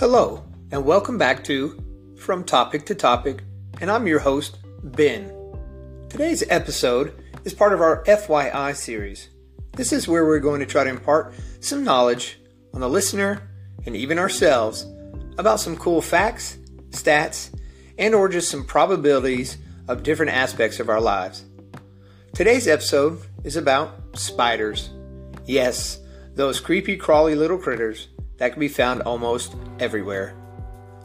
Hello, and welcome back to From Topic to Topic, and I'm your host, Ben. Today's episode is part of our FYI series. This is where we're going to try to impart some knowledge on the listener and even ourselves about some cool facts, stats, and or just some probabilities of different aspects of our lives. Today's episode is about spiders. Yes, those creepy crawly little critters that can be found almost everywhere.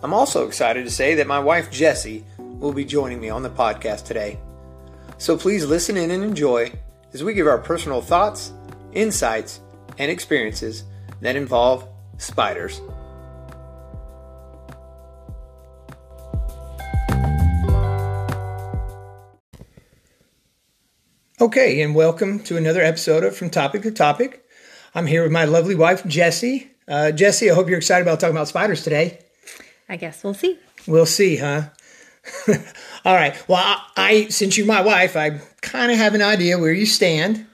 I'm also excited to say that my wife Jessie will be joining me on the podcast today. So please listen in and enjoy as we give our personal thoughts, insights, and experiences that involve spiders. Okay, and welcome to another episode of From Topic to Topic. I'm here with my lovely wife, Jessie. Uh, Jessie, I hope you're excited about talking about spiders today. I guess we'll see. We'll see, huh? All right. Well, I, I since you're my wife, I kind of have an idea where you stand.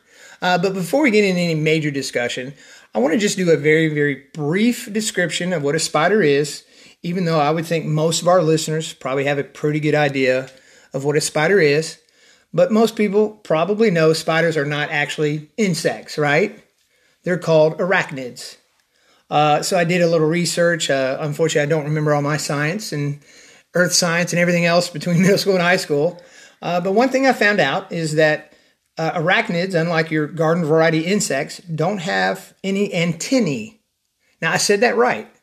Uh, but before we get into any major discussion, I want to just do a very, very brief description of what a spider is, even though I would think most of our listeners probably have a pretty good idea of what a spider is. But most people probably know spiders are not actually insects, right? They're called arachnids. Uh, so I did a little research. Uh, unfortunately, I don't remember all my science and earth science and everything else between middle school and high school. Uh, but one thing I found out is that uh, arachnids, unlike your garden variety insects, don't have any antennae. Now, I said that right.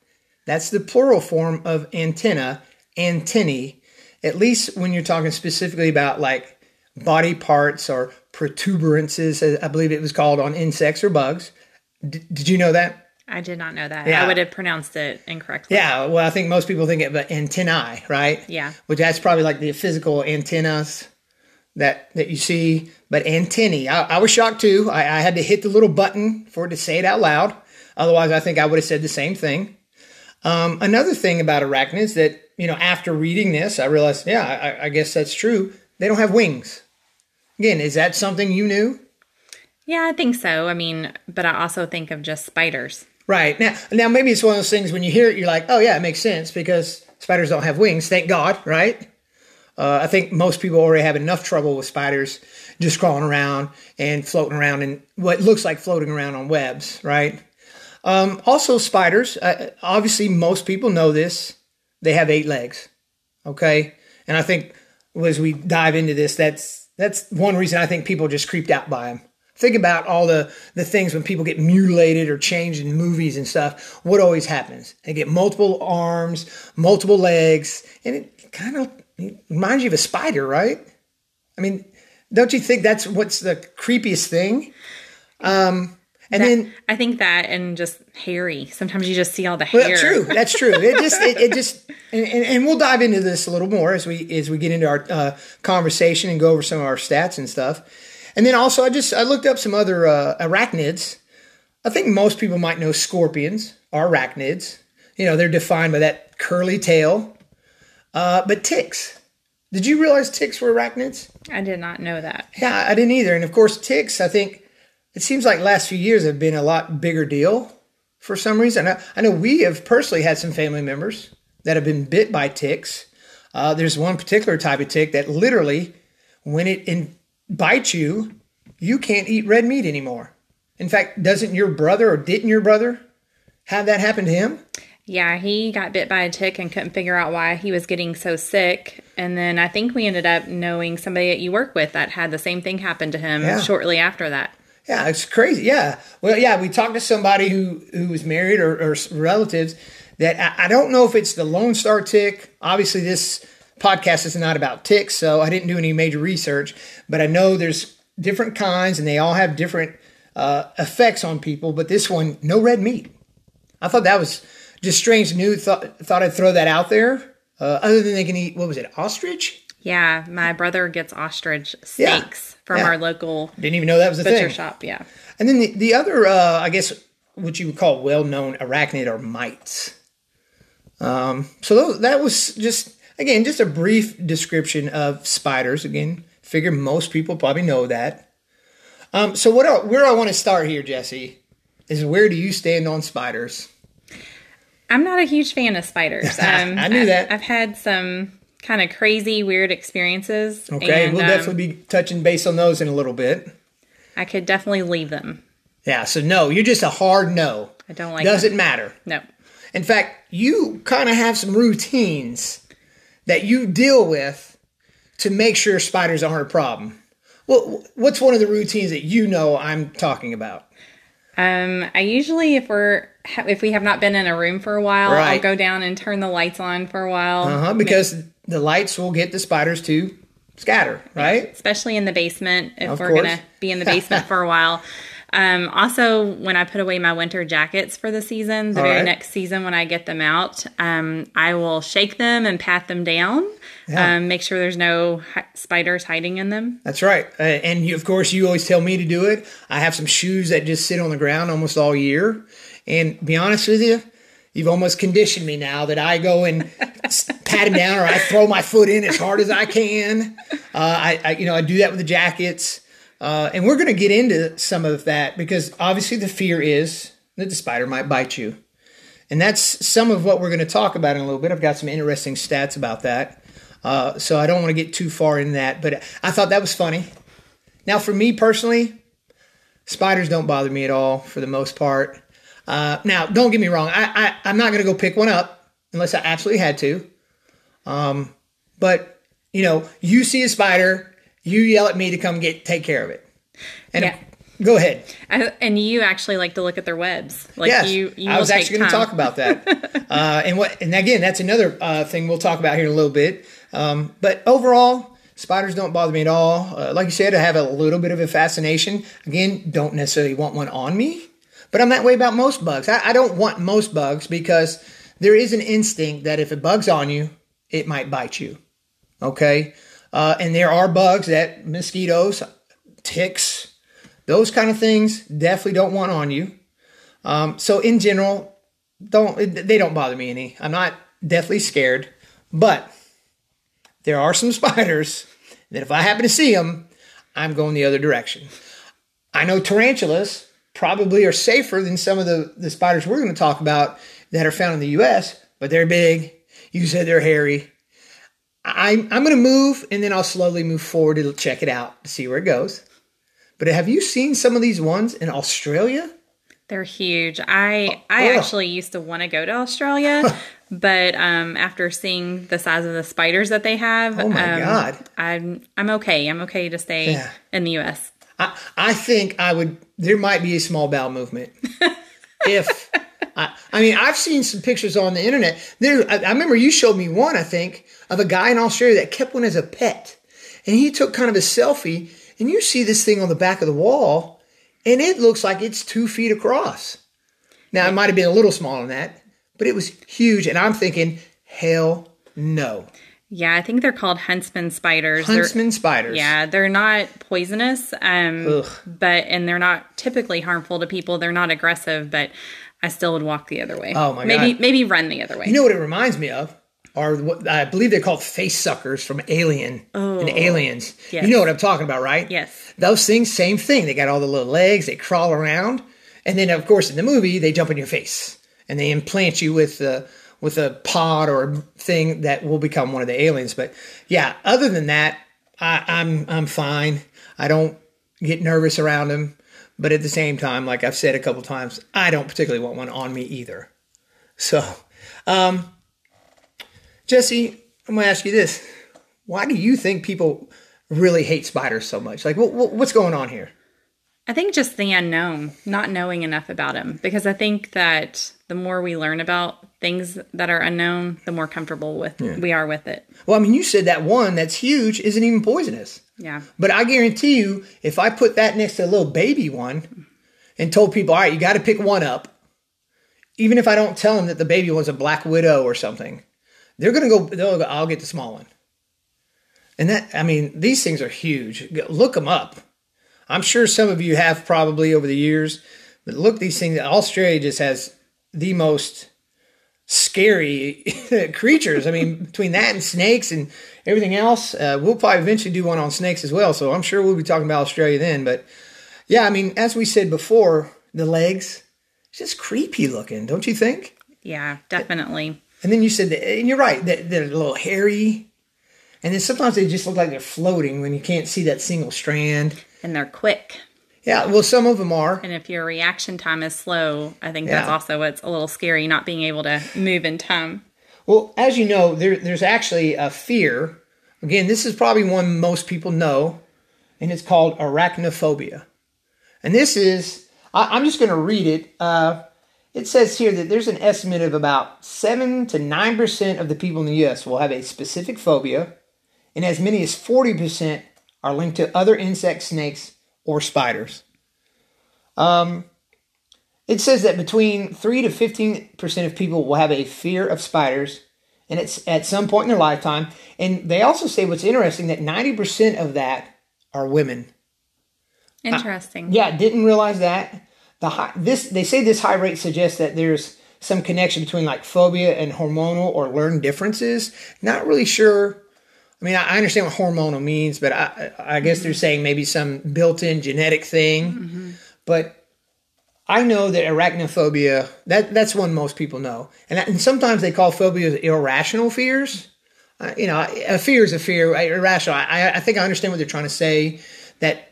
That's the plural form of antenna, antennae, at least when you're talking specifically about like body parts or protuberances, I believe it was called on insects or bugs. D- did you know that? I did not know that. Yeah. I would have pronounced it incorrectly. Yeah, well, I think most people think of antennae, right? Yeah. Which that's probably like the physical antennas that that you see. But antennae, I, I was shocked too. I, I, had to hit the little button for it to say it out loud. Otherwise, I think I would have said the same thing. Um, another thing about arachnids that you know, after reading this, I realized, yeah, I, I guess that's true. They don't have wings. Again, is that something you knew? Yeah, I think so. I mean, but I also think of just spiders. Right. Now, now maybe it's one of those things when you hear it, you're like, oh, yeah, it makes sense because spiders don't have wings. Thank God, right? Uh, I think most people already have enough trouble with spiders just crawling around and floating around in what looks like floating around on webs, right? Um, also, spiders, uh, obviously, most people know this. They have eight legs, okay? And I think as we dive into this, that's that's one reason I think people just creeped out by them. Think about all the, the things when people get mutilated or changed in movies and stuff. What always happens? They get multiple arms, multiple legs, and it kind of reminds you of a spider, right? I mean, don't you think that's what's the creepiest thing? Um, and that, then I think that and just hairy. Sometimes you just see all the hair. Well, true. That's true. It just it, it just and, and, and, we'll dive into this a little more as we as we get into our uh, conversation and go over some of our stats and stuff. And then also, I just I looked up some other uh, arachnids. I think most people might know scorpions are arachnids. You know, they're defined by that curly tail. Uh, but ticks. Did you realize ticks were arachnids? I did not know that. Yeah, I didn't either. And of course, ticks. I think it seems like last few years have been a lot bigger deal for some reason. I, I know we have personally had some family members that have been bit by ticks. Uh, there's one particular type of tick that literally, when it in, bites you, you can't eat red meat anymore. In fact, doesn't your brother or didn't your brother have that happen to him? Yeah, he got bit by a tick and couldn't figure out why he was getting so sick. And then I think we ended up knowing somebody that you work with that had the same thing happen to him yeah. shortly after that. Yeah, it's crazy. Yeah. Well, yeah, we talked to somebody who who was married or, or relatives that I, I don't know if it's the Lone Star tick. Obviously, this podcast is not about ticks, so I didn't do any major research, but I know there's different kinds and they all have different uh, effects on people. But this one, no red meat. I thought that was just strange New Thought, thought I'd throw that out there. Uh, other than they can eat, what was it, ostrich? Yeah, my brother gets ostrich steaks yeah. from yeah. our local. Didn't even know that was a butcher thing. shop. Yeah, and then the, the other, uh, I guess, what you would call well-known arachnid are mites. Um, so those, that was just again just a brief description of spiders. Again, figure most people probably know that. Um, so what? where I want to start here, Jesse, is where do you stand on spiders? I'm not a huge fan of spiders. Um, I knew that. I've had some kind of crazy, weird experiences. Okay, and, we'll um, definitely be touching base on those in a little bit. I could definitely leave them. Yeah, so no, you're just a hard no. I don't like Doesn't them. matter. No. In fact, you kind of have some routines that you deal with to make sure spiders aren't a problem. Well, what's one of the routines that you know I'm talking about? Um, I usually, if we're if we have not been in a room for a while, I'll go down and turn the lights on for a while. Uh huh. Because the lights will get the spiders to scatter, right? especially in the basement if Of we're course. gonna be in the basement for a while. Um, also, when I put away my winter jackets for the season, the All very right. next season when I get them out, um, I will shake them and pat them down. Yeah. Um, make sure there's no hi- spiders hiding in them. That's right. Uh, and you, of course, you always tell me to do it. I have some shoes that just sit on the ground almost all year. And be honest with you, you've almost conditioned me now that I go and pat them down or I throw my foot in as hard as I can. Uh, I, I, you know, I do that with the jackets. Uh, and we're going to get into some of that because obviously the fear is that the spider might bite you. And that's some of what we're going to talk about in a little bit. I've got some interesting stats about that. Uh, so I don't want to get too far in that, but I thought that was funny. Now, for me personally, spiders don't bother me at all for the most part. Uh, now, don't get me wrong. I, I, I'm not going to go pick one up unless I absolutely had to. Um, but, you know, you see a spider, you yell at me to come get take care of it. And Yeah. go ahead. I, and you actually like to look at their webs. Like yes, you, you I was actually going to talk about that. uh, and what, and again, that's another uh, thing we'll talk about here in a little bit. Um, but overall, spiders don't bother me at all. Uh, like you said, I have a little bit of a fascination. Again, don't necessarily want one on me, but I'm that way about most bugs. I, I don't want most bugs because there is an instinct that if a bug's on you, it might bite you. Okay, uh, and there are bugs that mosquitoes, ticks, those kind of things definitely don't want on you. Um, so in general, don't they don't bother me any. I'm not deathly scared, but there are some spiders that if I happen to see them, I'm going the other direction. I know tarantulas probably are safer than some of the, the spiders we're going to talk about that are found in the U.S., but they're big. You said they're hairy. I, I'm going to move and then I'll slowly move forward to check it out to see where it goes. But have you seen some of these ones in Australia? They're huge. I I Ugh. actually used to want to go to Australia, but um, after seeing the size of the spiders that they have, Oh my um, God. I'm I'm okay. I'm okay to stay Yeah. in the U.S. I, I think I would. There might be a small bowel movement. if I, I mean, I've seen some pictures on the internet. There, I, I remember you showed me one. I think of a guy in Australia that kept one as a pet, and he took kind of a selfie. And you see this thing on the back of the wall, and it looks like it's two feet across. Now it might have been a little smaller than that, but it was huge. And I'm thinking, hell no, Yeah, I think they're called huntsman spiders. They're- huntsman spiders. yeah, they're not poisonous, um, but and they're not typically harmful to people. They're not aggressive, but I still would walk the other way. Oh, my maybe God. maybe run the other way. You know what it reminds me of? Are what I believe they're called face suckers from Alien and Aliens. yes. You know what I'm talking about, right? Yes. Those things, same thing. They got all the little legs. They crawl around, and then of course in the movie they jump in your face and they implant you with uh, with a pod or a thing that will become one of the aliens. But yeah, other than that, I, I'm I'm fine. I don't get nervous around them. But at the same time, like I've said a couple times, I don't particularly want one on me either. So, um, Jesse, I'm going to ask you this: Why do you think people really hate spiders so much? Like, what, what, what's going on here? I think just the unknown, not knowing enough about them, because I think that the more we learn about things that are unknown, the more comfortable with we are with it. Well, I mean, you said that one that's huge isn't even poisonous, Yeah. but I guarantee you, if I put that next to a little baby one and told people, all right, you got to pick one up, even if I don't tell them that the baby was a black widow or something, they're going to go. They'll go. I'll get the small one. And that, I mean, these things are huge. Look them up. I'm sure some of you have probably over the years, but look these things. Australia just has the most scary creatures. I mean, between that and snakes and everything else, uh, we'll probably eventually do one on snakes as well. So I'm sure we'll be talking about Australia then. But yeah, I mean, as we said before, the legs, it's just creepy looking, don't you think? Yeah, definitely. And then you said that, and you're right, that they're a little hairy. And then sometimes they just look like they're floating when you can't see that single strand. And they're quick. Yeah, well, some of them are. And if your reaction time is slow, I think that's also what's a little scary, not being able to move in time. Well, as you know, there, there's actually a fear. Again, this is probably one most people know, and it's called arachnophobia. And this is, I, am just going to read it. Uh, it says here that there's an estimate of about 7 to 9% of the people in the U.S. will have a specific phobia, and as many as 40% are linked to other insects, snakes or spiders. Um, it says that between 3 to 15% of people will have a fear of spiders and it's at some point in their lifetime. And they also say what's interesting that 90% of that are women. Interesting. I, yeah, didn't realize that. The high, this they say this high rate suggests that there's some connection between like phobia and hormonal or learned differences. Not really sure. I mean, I understand what hormonal means, but I, I guess mm-hmm. they're saying maybe some built-in genetic thing. Mm-hmm. But I know that arachnophobia that that's one most people know, and, and sometimes they call phobias irrational fears. Uh, you know, a fear is a fear, irrational. I, I think I understand what they're trying to say. That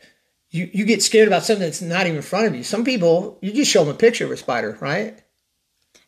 you, you get scared about something that's not even in front of you. Some people, you just show them a picture of a spider, right?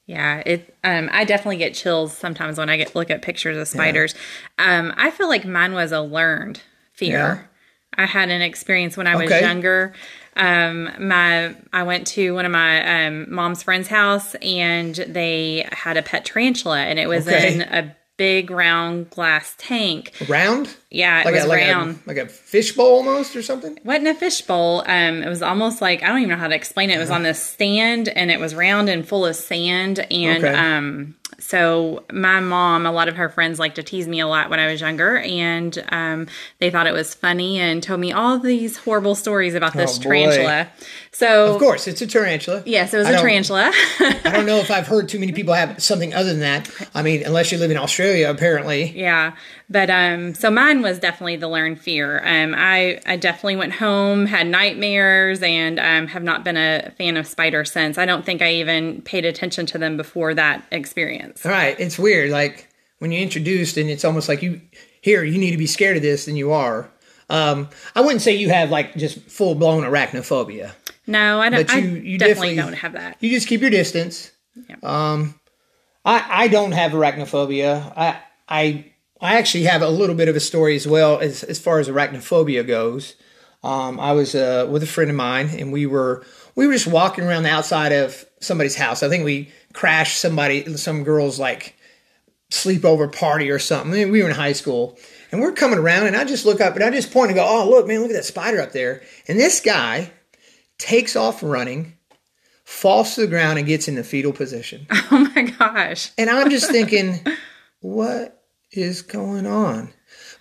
Yeah, it. Um, I definitely get chills sometimes when I get look at pictures of spiders. Yeah. Um, I feel like mine was a learned fear. Yeah. I had an experience when I was okay. younger. Um, my I went to one of my um, mom's friend's house and they had a pet tarantula and it was okay. in a big round glass tank. Round? Yeah, it like was a, like round. A, like a fishbowl almost or something? It wasn't a fishbowl. Um, it was almost like I don't even know how to explain it. It was on this stand and it was round and full of sand and okay. um so my mom, a lot of her friends like to tease me a lot when I was younger, and um, they thought it was funny and told me all these horrible stories about this oh, tarantula. So of course, it's a tarantula. Yes, it was I a tarantula. I don't know if I've heard too many people have something other than that. I mean, unless you live in Australia, apparently. Yeah, but um, so mine was definitely the learned fear. Um, I I definitely went home, had nightmares, and um, have not been a fan of spiders since. I don't think I even paid attention to them before that experience. All right, it's weird. Like when you're introduced, and it's almost like you here you need to be scared of this than you are. Um, I wouldn't say you have like just full blown arachnophobia. No, I don't. But you, you definitely, definitely, don't have that. You just keep your distance. Yeah. Um, I I don't have arachnophobia. I I I actually have a little bit of a story as well as as far as arachnophobia goes. Um, I was uh, with a friend of mine, and we were we were just walking around the outside of somebody's house. I think we crashed somebody, some girl's like sleepover party or something. We were in high school, and we're coming around, and I just look up and I just point and go, "Oh, look, man, look at that spider up there!" And this guy takes off running, falls to the ground, and gets in the fetal position. Oh my gosh. And I'm just thinking, what is going on?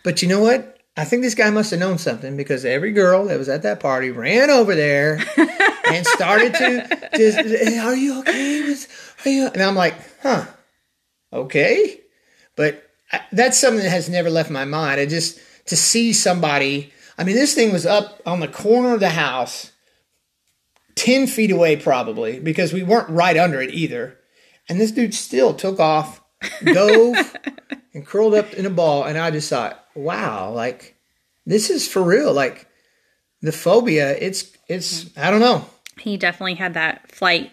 But you know what? I think this guy must have known something because every girl that was at that party ran over there and started to just, are you okay? Are you? And I'm like, huh, okay. But I, that's something that has never left my mind. I just, to see somebody, I mean, this thing was up on the corner of the house 10 feet away probably because we weren't right under it either. And this dude still took off, dove, and curled up in a ball. And I just thought, wow, like this is for real. Like the phobia, it's, it's, I don't know. He definitely had that flight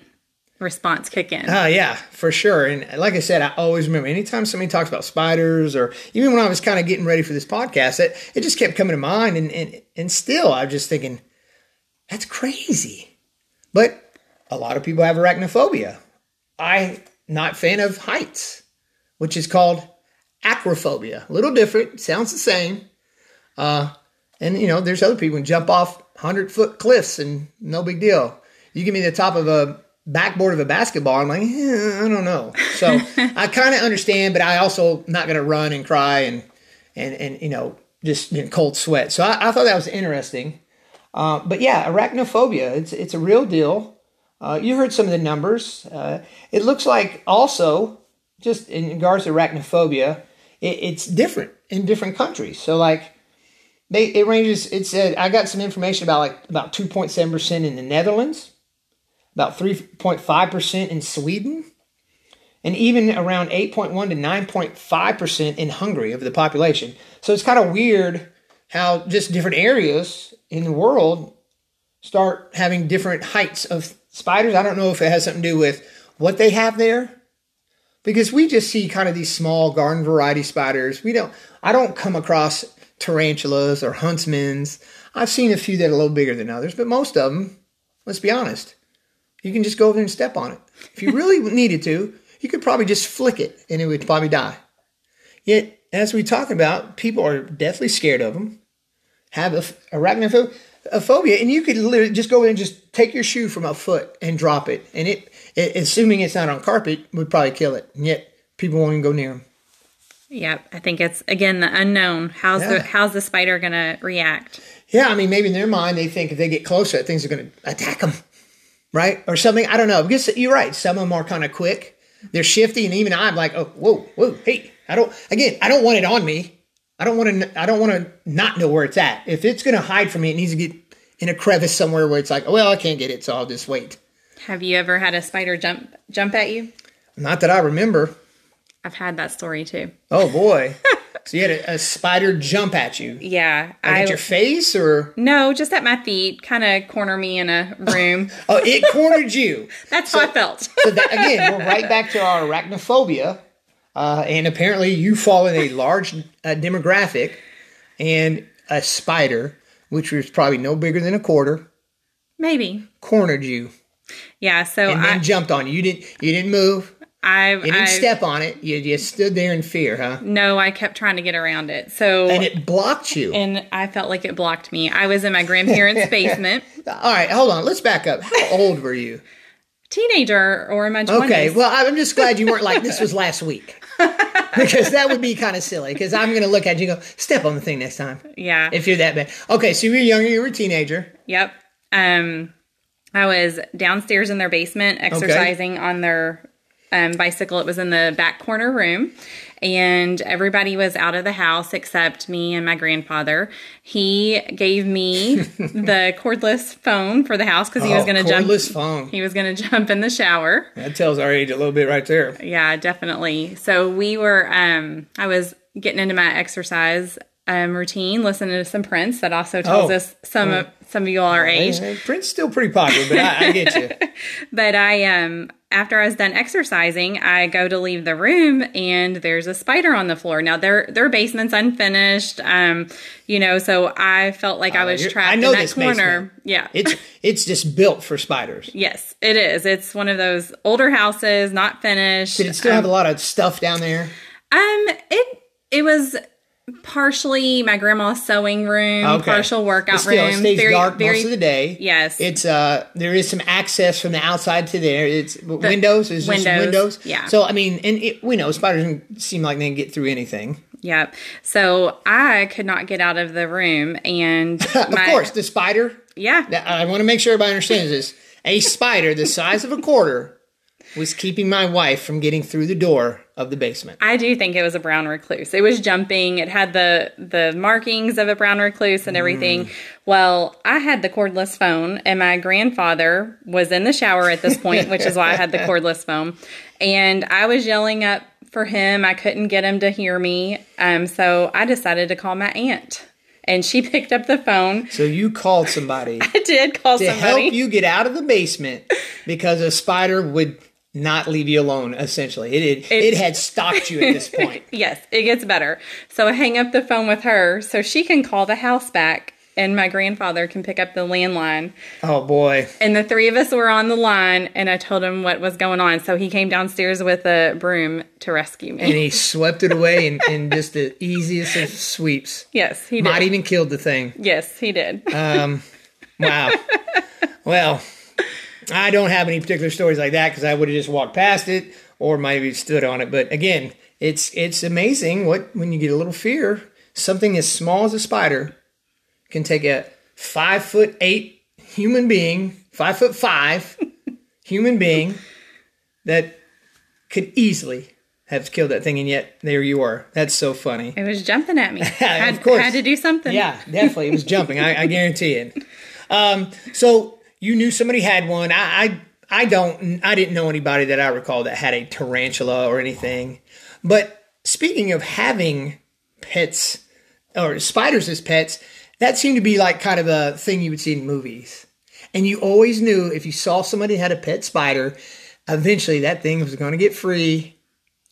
response kick in. Oh, uh, yeah, for sure. And like I said, I always remember anytime somebody talks about spiders or even when I was kind of getting ready for this podcast, it, it just kept coming to mind. And, and, and still, I'm just thinking, that's crazy. But a lot of people have arachnophobia. I not fan of heights, which is called acrophobia. A little different, sounds the same. Uh, and you know, there's other people who jump off hundred foot cliffs and no big deal. You give me the top of a backboard of a basketball, I'm like, eh, I don't know. So I kind of understand, but I also not going to run and cry and and and you know just in cold sweat. So I, I thought that was interesting. Uh, but yeah, arachnophobia, it's, it's a real deal. Uh, you heard some of the numbers. Uh, it looks like also, just in regards to arachnophobia, it, it's different in different countries. So like, they it ranges. It said I got some information about like about two point seven percent in the Netherlands, about three point five percent in Sweden, and even around 8.1 to 9.5% in Hungary of the population. So it's kind of weird how just different areas in the world start having different heights of spiders. I don't know if it has something to do with what they have there because we just see kind of these small garden variety spiders. We don't I don't come across tarantulas or huntsmans. I've seen a few that are a little bigger than others, but most of them, let's be honest, you can just go over and step on it. If you really needed to, you could probably just flick it and it would probably die. Yet, as we talk about, people are deathly scared of them, have a, arachnophobia, and you could literally just go in and just take your shoe from a foot and drop it, and it, it assuming it's not on carpet, would probably kill it. And yet, people won't even go near them. Yep, I think it's again the unknown. How's yeah. the how's the spider going to react? Yeah, I mean, maybe in their mind they think if they get closer, things are going to attack them, right, or something. I don't know. Because you're right. Some of them are kind of quick. They're shifty, and even I'm like, oh, whoa, whoa, hey, I don't. Again, I don't want it on me. I don't want to. I don't want to not know where it's at. If it's going to hide from me, it needs to get in a crevice somewhere where it's like, oh, well, I can't get it, so I'll just wait. Have you ever had a spider jump jump at you? Not that I remember. I've had that story too. Oh boy. so you had a, a, spider jump at you. Yeah. Like I, at your face or No, just at my feet, kind of corner me in a room. oh, it cornered you. That's so, how I felt. so that, again, we're right back to our arachnophobia. Uh, and apparently you fall in a large uh, demographic and a spider, which was probably no bigger than a quarter. Maybe. Cornered you. Yeah, so and then I, jumped on you. You didn't you didn't move. I you didn't I've, step on it. You just stood there in fear, huh? No, I kept trying to get around it. So and it blocked you. And I felt like it blocked me. I was in my grandparents' basement. All right, hold on. Let's back up. How old were you? Teenager or in my twenties. Okay, well, I'm just glad you weren't like this was last week. because that would be kind of silly. Because I'm going to look at you and go, step on the thing next time. Yeah. If you're that bad. Okay, so you were younger, you were a teenager. Yep. Um, I was downstairs in their basement exercising okay. on their um, bicycle. It was in the back corner room, and everybody was out of the house except me and my grandfather. He gave me the cordless phone for the house because he oh, was going to jump. Cordless phone. He was going to jump in the shower. That tells our age a little bit right there. Yeah, definitely. So we were. Um, I was getting into my exercise um, routine, listening to some Prince. That also tells oh, us some of some of you all our age. Hey, hey, Prince still pretty popular, but I, I get you. but I um after I was done exercising, I go to leave the room and there's a spider on the floor. Now their their basement's unfinished, um, you know, so I felt like uh, I was trapped I know in that corner. Basement. Yeah, it's it's just built for spiders. yes, it is. It's one of those older houses, not finished. Did it still um, have a lot of stuff down there? Um, it it was partially my grandma's sewing room, okay. partial workout still, room. It stays very, dark very, most of the day. Yes, it's uh there is some access from the outside to there. It's the windows. Is windows, windows. Yeah. So I mean, and it, we know spiders seem like they can get through anything. Yep. So I could not get out of the room, and of my, course the spider. Yeah. I want to make sure everybody understands this. A spider the size of a quarter was keeping my wife from getting through the door of the basement. I do think it was a brown recluse. It was jumping. It had the the markings of a brown recluse and everything. Mm. Well, I had the cordless phone, and my grandfather was in the shower at this point, which is why I had the cordless phone. And I was yelling up for him. I couldn't get him to hear me, um, so I decided to call my aunt and she picked up the phone. So you called somebody. I did call to somebody. help you get out of the basement because a spider would not leave you alone essentially. It, it, it, it had stalked you at this point. Yes it gets better. So i hang up the phone with her so she can call the house back and my grandfather can pick up the landline. Oh boy. And the three of us were on the line and i told him what was going on. So he came downstairs with a broom to rescue me. And he swept it away in, in just the easiest of sweeps. Yes he did. might even killed the thing. Yes he did. Um wow. Well I don't have any particular stories like that because I would have just walked past it or maybe stood on it. But again, it's it's amazing what when you get a little fear, something as small as a spider can take a five foot eight human being, five foot five human being that could easily have killed that thing, and yet there you are. That's so funny. It was jumping at me. had, of course, had to do something. Yeah, definitely, it was jumping. I, I guarantee it. Um, so you knew somebody had one. I, I I don't, I didn't know anybody that I recall that had a tarantula or anything. But speaking of having pets or spiders as pets, that seemed to be like kind of a thing you would see in movies. And you always knew if you saw somebody had a pet spider, eventually that thing was going to get free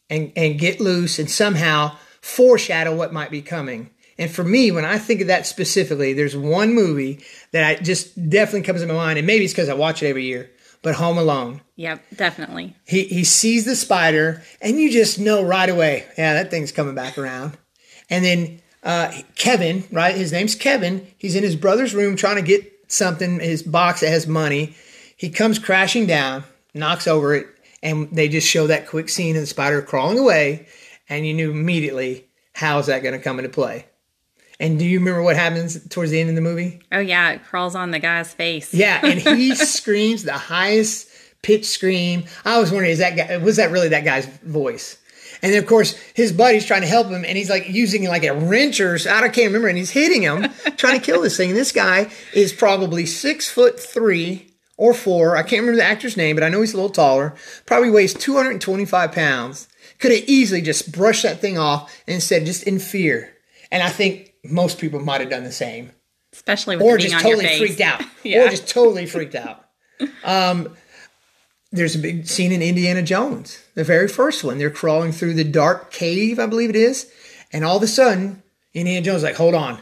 and, and get loose and somehow foreshadow what might be coming. And for me, when I think of that specifically, there's one movie that I just definitely comes to my mind, and maybe it's because I watch it every year. But Home Alone. Yep, definitely. He he sees the spider, and you just know right away, yeah, that thing's coming back around. And then uh, Kevin, right? His name's Kevin. He's in his brother's room trying to get something, his box that has money. He comes crashing down, knocks over it, and they just show that quick scene of the spider crawling away, and you knew immediately how is that going to come into play. And do you remember what happens towards the end of the movie? Oh yeah, it crawls on the guy's face. Yeah, and he screams the highest pitch scream. I was wondering, is that guy was that really that guy's voice? And then of course his buddy's trying to help him, and he's like using like a wrench or something I can't remember, and he's hitting him, trying to kill this thing. And this guy is probably six foot three or four. I can't remember the actor's name, but I know he's a little taller. Probably weighs 225 pounds. Could have easily just brushed that thing off and said just in fear. And I think most people might have done the same. Especially or just totally freaked out. yeah. Or just totally freaked out. Um, there's a big scene in Indiana Jones, the very first one. They're crawling through the dark cave, I believe it is. And all of a sudden, Indiana Jones is like, hold on.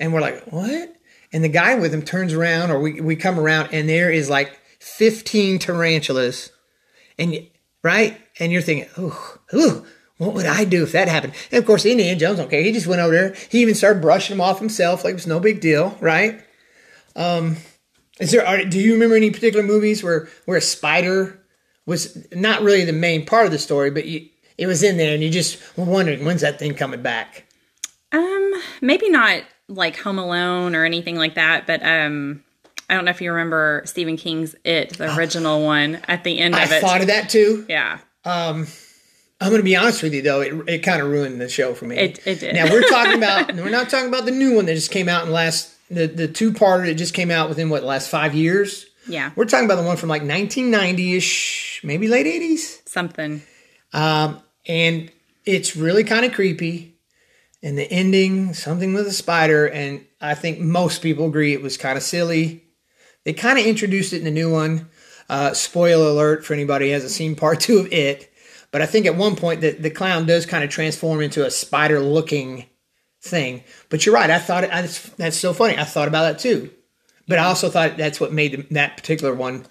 And we're like, what? And the guy with him turns around, or we, we come around, and there is like 15 tarantulas. And right? And you're thinking, oh, ooh, what would I do if that happened? And of course, Indiana Jones don't. He just went over there. He even started brushing them off himself like it was no big deal, right? Um, is there? Are, do you remember any particular movies where where a spider was not really the main part of the story, but you, it was in there, and you just were wondering when's that thing coming back? Um, maybe not like Home Alone or anything like that, but um, I don't know if you remember Stephen King's It, the ah. original one. At the end of I it, I thought of that too. Yeah. Um, I'm going to be honest with you though, it, it kind of ruined the show for me. It, it did. Now we're talking about we're not talking about the new one that just came out in the last the the two part that just came out within what the last five years. Yeah, we're talking about the one from like 1990 ish, maybe late 80s, something. Um, and it's really kind of creepy. And the ending, something with a spider, and I think most people agree it was kind of silly. They kind of introduced it in the new one. Uh, spoiler alert for anybody who hasn't seen part two of it. But I think at one point the, the clown does kind of transform into a spider looking thing. But you're right. I thought I, that's so funny. I thought about that too. But I also thought that's what made that particular one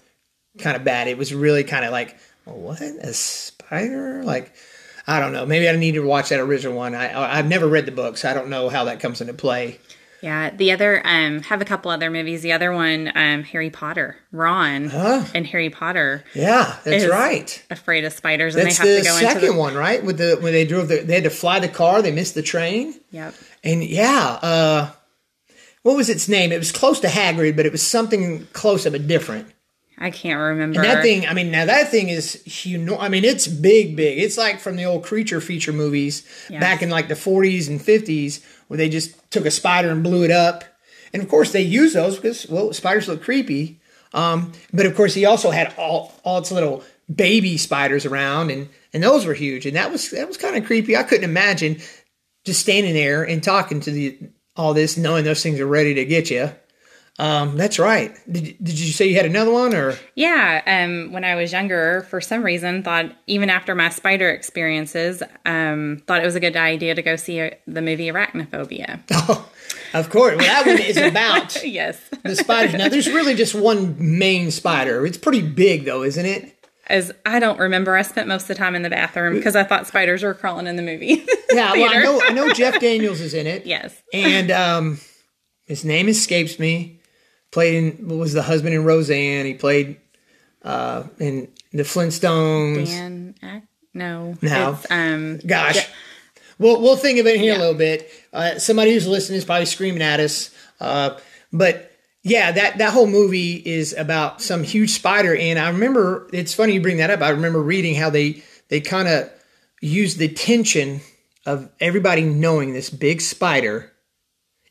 kind of bad. It was really kind of like, oh, what? A spider? Like, I don't know. Maybe I need to watch that original one. I, I've never read the book, so I don't know how that comes into play. Yeah, the other um have a couple other movies. The other one, um, Harry Potter, Ron huh? and Harry Potter. Yeah, that's right. Afraid of spiders, that's and they have the to go second into the one, right? With the when they drove the they had to fly the car, they missed the train. Yep. And yeah, uh, what was its name? It was close to Hagrid, but it was something close but different. I can't remember. And that thing, I mean, now that thing is huge. I mean, it's big, big. It's like from the old creature feature movies yes. back in like the 40s and 50s, where they just took a spider and blew it up. And of course, they use those because well, spiders look creepy. Um, but of course, he also had all all its little baby spiders around, and and those were huge. And that was that was kind of creepy. I couldn't imagine just standing there and talking to the all this, knowing those things are ready to get you. Um, that's right. Did, did you say you had another one or? Yeah. Um, when I was younger, for some reason, thought even after my spider experiences, um, thought it was a good idea to go see a, the movie Arachnophobia. Oh, of course. Well, that one is about yes the spiders. Now, there's really just one main spider. It's pretty big, though, isn't it? As I don't remember, I spent most of the time in the bathroom because I thought spiders were crawling in the movie. yeah, well, I know, I know Jeff Daniels is in it. Yes, and um, his name escapes me. Played in what was the husband in Roseanne. He played uh, in the Flintstones. Dan, no, no, um, gosh. We'll, we'll think of it here yeah. a little bit. Uh, somebody who's listening is probably screaming at us. Uh, but yeah, that, that whole movie is about some huge spider. And I remember, it's funny you bring that up. I remember reading how they, they kind of used the tension of everybody knowing this big spider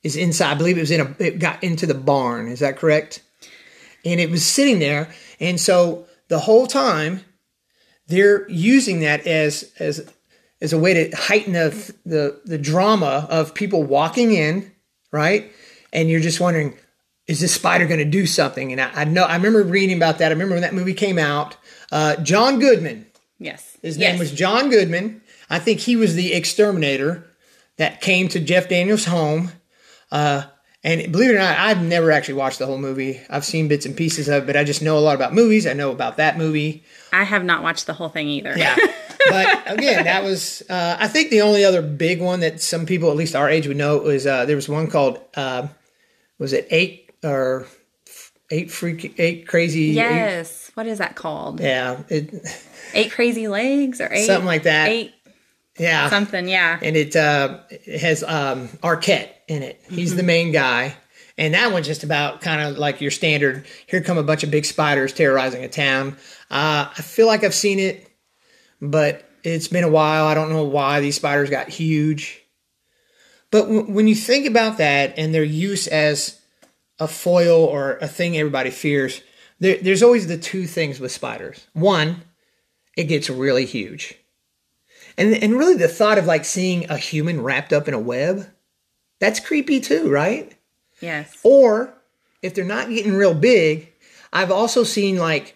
is inside. I believe it was in a, it got into the barn. Is that correct? And it was sitting there. And so the whole time they're using that as as as a way to heighten the the, the drama of people walking in, right? And you're just wondering, is this spider going to do something? And I, I, know I remember reading about that. I remember when that movie came out. Uh, John Goodman. Yes. His yes. name was John Goodman. I think he was the exterminator that came to Jeff Daniels' home. Uh, and believe it or not, I've never actually watched the whole movie. I've seen bits and pieces of it, but I just know a lot about movies. I know about that movie. I have not watched the whole thing either. Yeah. but again, that was, uh, I think the only other big one that some people, at least our age, would know was uh, there was one called, uh, was it Eight or Eight Freak, Eight Crazy? Yes. Eight, what is that called? Yeah. It, eight Crazy Legs or eight? Something like that. Eight. Yeah. Something, yeah. And it, uh, it has um, Arquette in it. He's mm-hmm. the main guy. And that one's just about kind of like your standard. Here come a bunch of big spiders terrorizing a town. Uh, I feel like I've seen it, but it's been a while. I don't know why these spiders got huge. But w- when you think about that and their use as a foil or a thing everybody fears, there, there's always the two things with spiders. One, it gets really huge. And, and really the thought of like seeing a human wrapped up in a web, that's creepy too, right? Yes. Or if they're not getting real big, I've also seen like,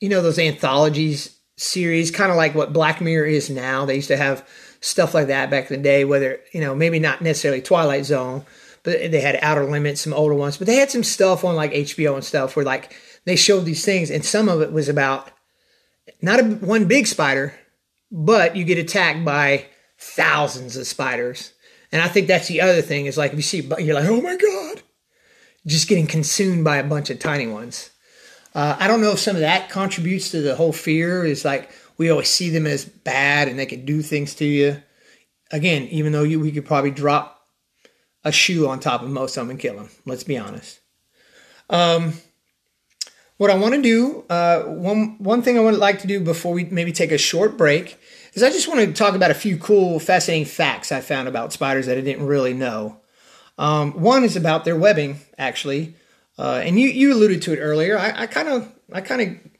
you know, those anthologies series, kind of like what Black Mirror is now. They used to have stuff like that back in the day, whether, you know, maybe not necessarily Twilight Zone, but they had Outer Limits, some older ones, but they had some stuff on like HBO and stuff where like they showed these things, and some of it was about not a, one big spider, but you get attacked by thousands of spiders. And I think that's the other thing is like if you see, you're like, oh my god, just getting consumed by a bunch of tiny ones. Uh, I don't know if some of that contributes to the whole fear. Is like we always see them as bad and they can do things to you. Again, even though you, we could probably drop a shoe on top of most of them and kill them. Let's be honest. Um, what I want to do, uh, one one thing I would like to do before we maybe take a short break is I just want to talk about a few cool, fascinating facts I found about spiders that I didn't really know. Um, one is about their webbing, actually, uh, and you you alluded to it earlier. I kind of I kind of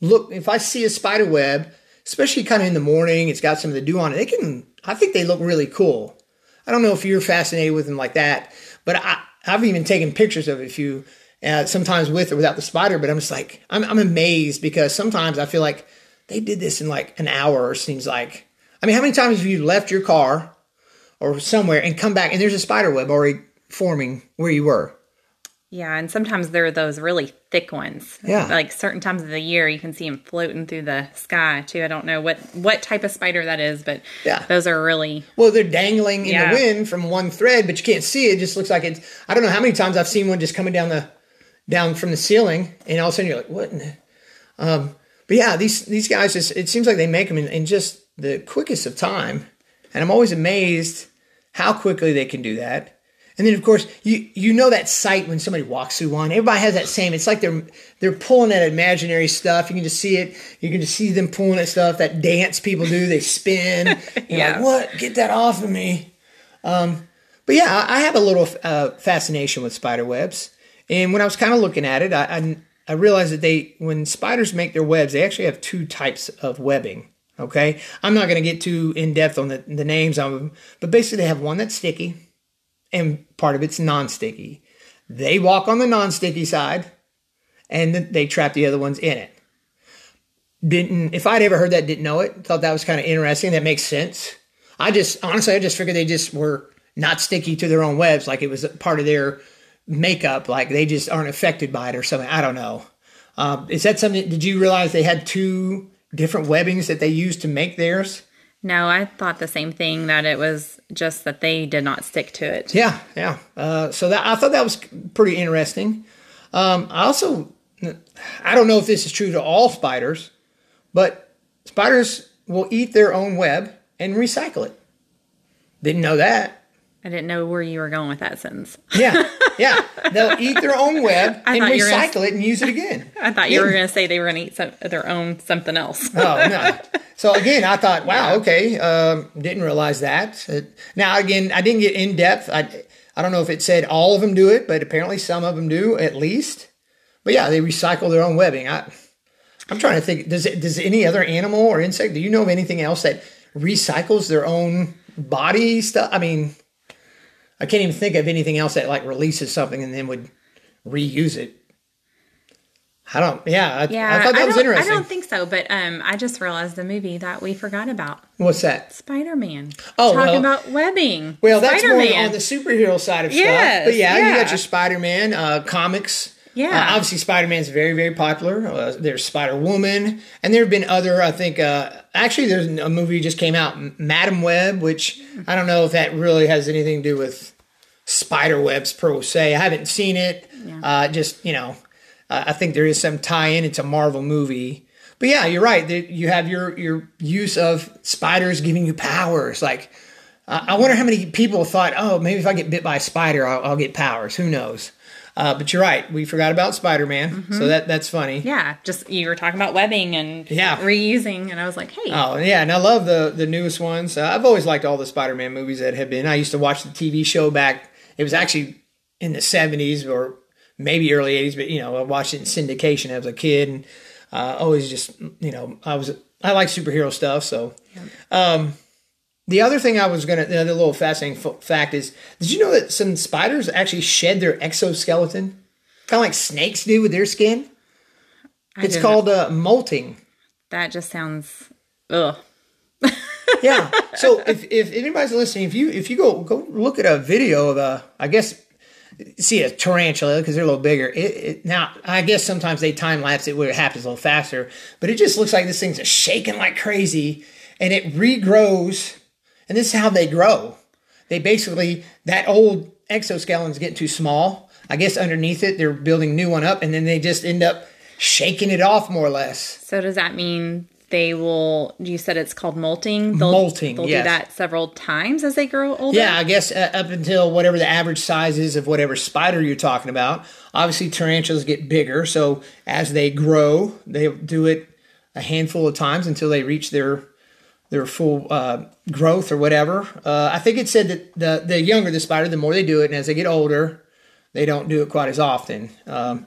look if I see a spider web, especially kind of in the morning, it's got some of the dew on it. They can I think they look really cool. I don't know if you're fascinated with them like that, but I I've even taken pictures of a few. Uh, sometimes with or without the spider, but I'm just like I'm, I'm amazed because sometimes I feel like they did this in like an hour, or seems like. I mean, how many times have you left your car or somewhere and come back and there's a spider web already forming where you were? Yeah, and sometimes there are those really thick ones. Yeah, like certain times of the year, you can see them floating through the sky too. I don't know what what type of spider that is, but yeah, those are really well. They're dangling in yeah. the wind from one thread, but you can't see it. it. Just looks like it's. I don't know how many times I've seen one just coming down the down from the ceiling, and all of a sudden you're like, what? Um, but yeah, these these guys just it seems like they make them in, in just the quickest of time, and I'm always amazed how quickly they can do that. And then of course you you know that sight when somebody walks through one. Everybody has that same. It's like they're they're pulling at imaginary stuff. You can just see it. You can just see them pulling at stuff. That dance people do. They spin. Yeah. like, what? Get that off of me. Um, but yeah, I have a little uh, fascination with spider webs. And when I was kind of looking at it, I, I I realized that they, when spiders make their webs, they actually have two types of webbing. Okay, I'm not going to get too in depth on the, the names of them, but basically they have one that's sticky, and part of it's non-sticky. They walk on the non-sticky side, and they trap the other ones in it. Didn't if I'd ever heard that, didn't know it. Thought that was kind of interesting. That makes sense. I just honestly, I just figured they just were not sticky to their own webs, like it was part of their makeup, like they just aren't affected by it or something. I don't know. Um, is that something? Did you realize they had two different webbings that they used to make theirs? No, I thought the same thing that it was just that they did not stick to it. Yeah, yeah. Uh, so that I thought that was pretty interesting. Um, I also, I don't know if this is true to all spiders, but spiders will eat their own web and recycle it. Didn't know that. I didn't know where you were going with that sentence. yeah, yeah. They'll eat their own web and recycle gonna, it and use it again. I thought you yeah. were going to say they were going to eat some, their own something else. oh no. So again, I thought, wow, okay. Um, didn't realize that. It, now again, I didn't get in depth. I I don't know if it said all of them do it, but apparently some of them do at least. But yeah, they recycle their own webbing. I I'm trying to think. Does it, does any other animal or insect? Do you know of anything else that recycles their own body stuff? I mean, I can't even think of anything else that like releases something and then would reuse it. I don't. Yeah, I, Yeah, I thought that I was interesting. I don't think so, but um, I just realized the movie that we forgot about What's that? Spider Man. Oh, talking well- about webbing. Well, that's more on the superhero side of stuff. But yeah, you got your Spider Man uh, comics. Yeah. Uh, obviously, Spider Man's very, very popular. Uh, there's Spider Woman, and there have been other. I think uh, actually, there's a movie just came out, Madame Web, which I don't know if that really has anything to do with spider webs per se. I haven't seen it. Uh, just you know, uh, I think there is some tie-in. It's a Marvel movie. But yeah, you're right. That You have your your use of spiders giving you powers. Like, uh, I wonder how many people thought, oh, maybe if I get bit by a spider, I'll, I'll get powers. Who knows? Uh, but you're right. We forgot about Spider Man, so that that's funny. Yeah, just you were talking about webbing and Yeah. reusing, and I was like, hey, Oh yeah, and I love the the newest ones. Uh, I've always liked all the Spider Man movies that have been. I used to watch the TV show back. It was actually in the '70s or maybe early '80s, but you know, I watched it in syndication as a kid, and uh, always just you know, I was I like superhero stuff. So, um, the other thing I was gonna the other little fascinating f- fact is, did you know that some spiders actually shed their exoskeleton, kind of like snakes do with their skin? I It's didn't- called uh, molting. That just sounds ugh. yeah. So if, if anybody's listening, if you if you go go look at a video of a, I guess see a tarantula because they're a little bigger. It, it, now I guess sometimes they time lapse it where it happens a little faster, but it just looks like this thing's shaking like crazy, and it regrows. And this is how they grow. They basically that old exoskeleton's getting too small. I guess underneath it they're building new one up, and then they just end up shaking it off more or less. So does that mean they will? You said it's called molting. They'll, Molting, They'll yes. do that several times as they grow older. Yeah, I guess uh, up until whatever the average size is of whatever spider you're talking about. Obviously, tarantulas get bigger, so as they grow, they do it a handful of times until they reach their their full uh, growth or whatever. Uh, I think it said that the the younger the spider, the more they do it, and as they get older, they don't do it quite as often. Um,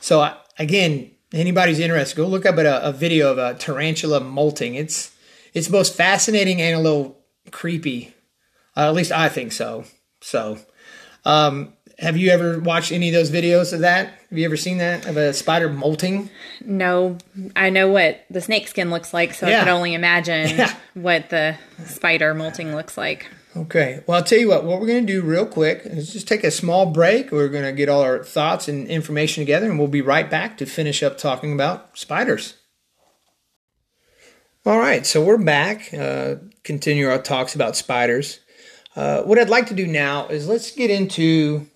so I, again, anybody's interested, go look up at a, a video of a tarantula molting. It's it's most fascinating and a little creepy. Uh, at least I think so. So, um, have you ever watched any of those videos of that? Have you ever seen that of a spider molting? No, I know what the snake skin looks like, so I Yeah. could only imagine Yeah. what the spider molting looks like. Okay. Well, I'll tell you what. What we're going to do real quick is just take a small break. We're going to get all our thoughts and information together, and we'll be right back to finish up talking about spiders. All right. So we're back. Uh, continue our talks about spiders. Uh, what I'd like to do now is let's get into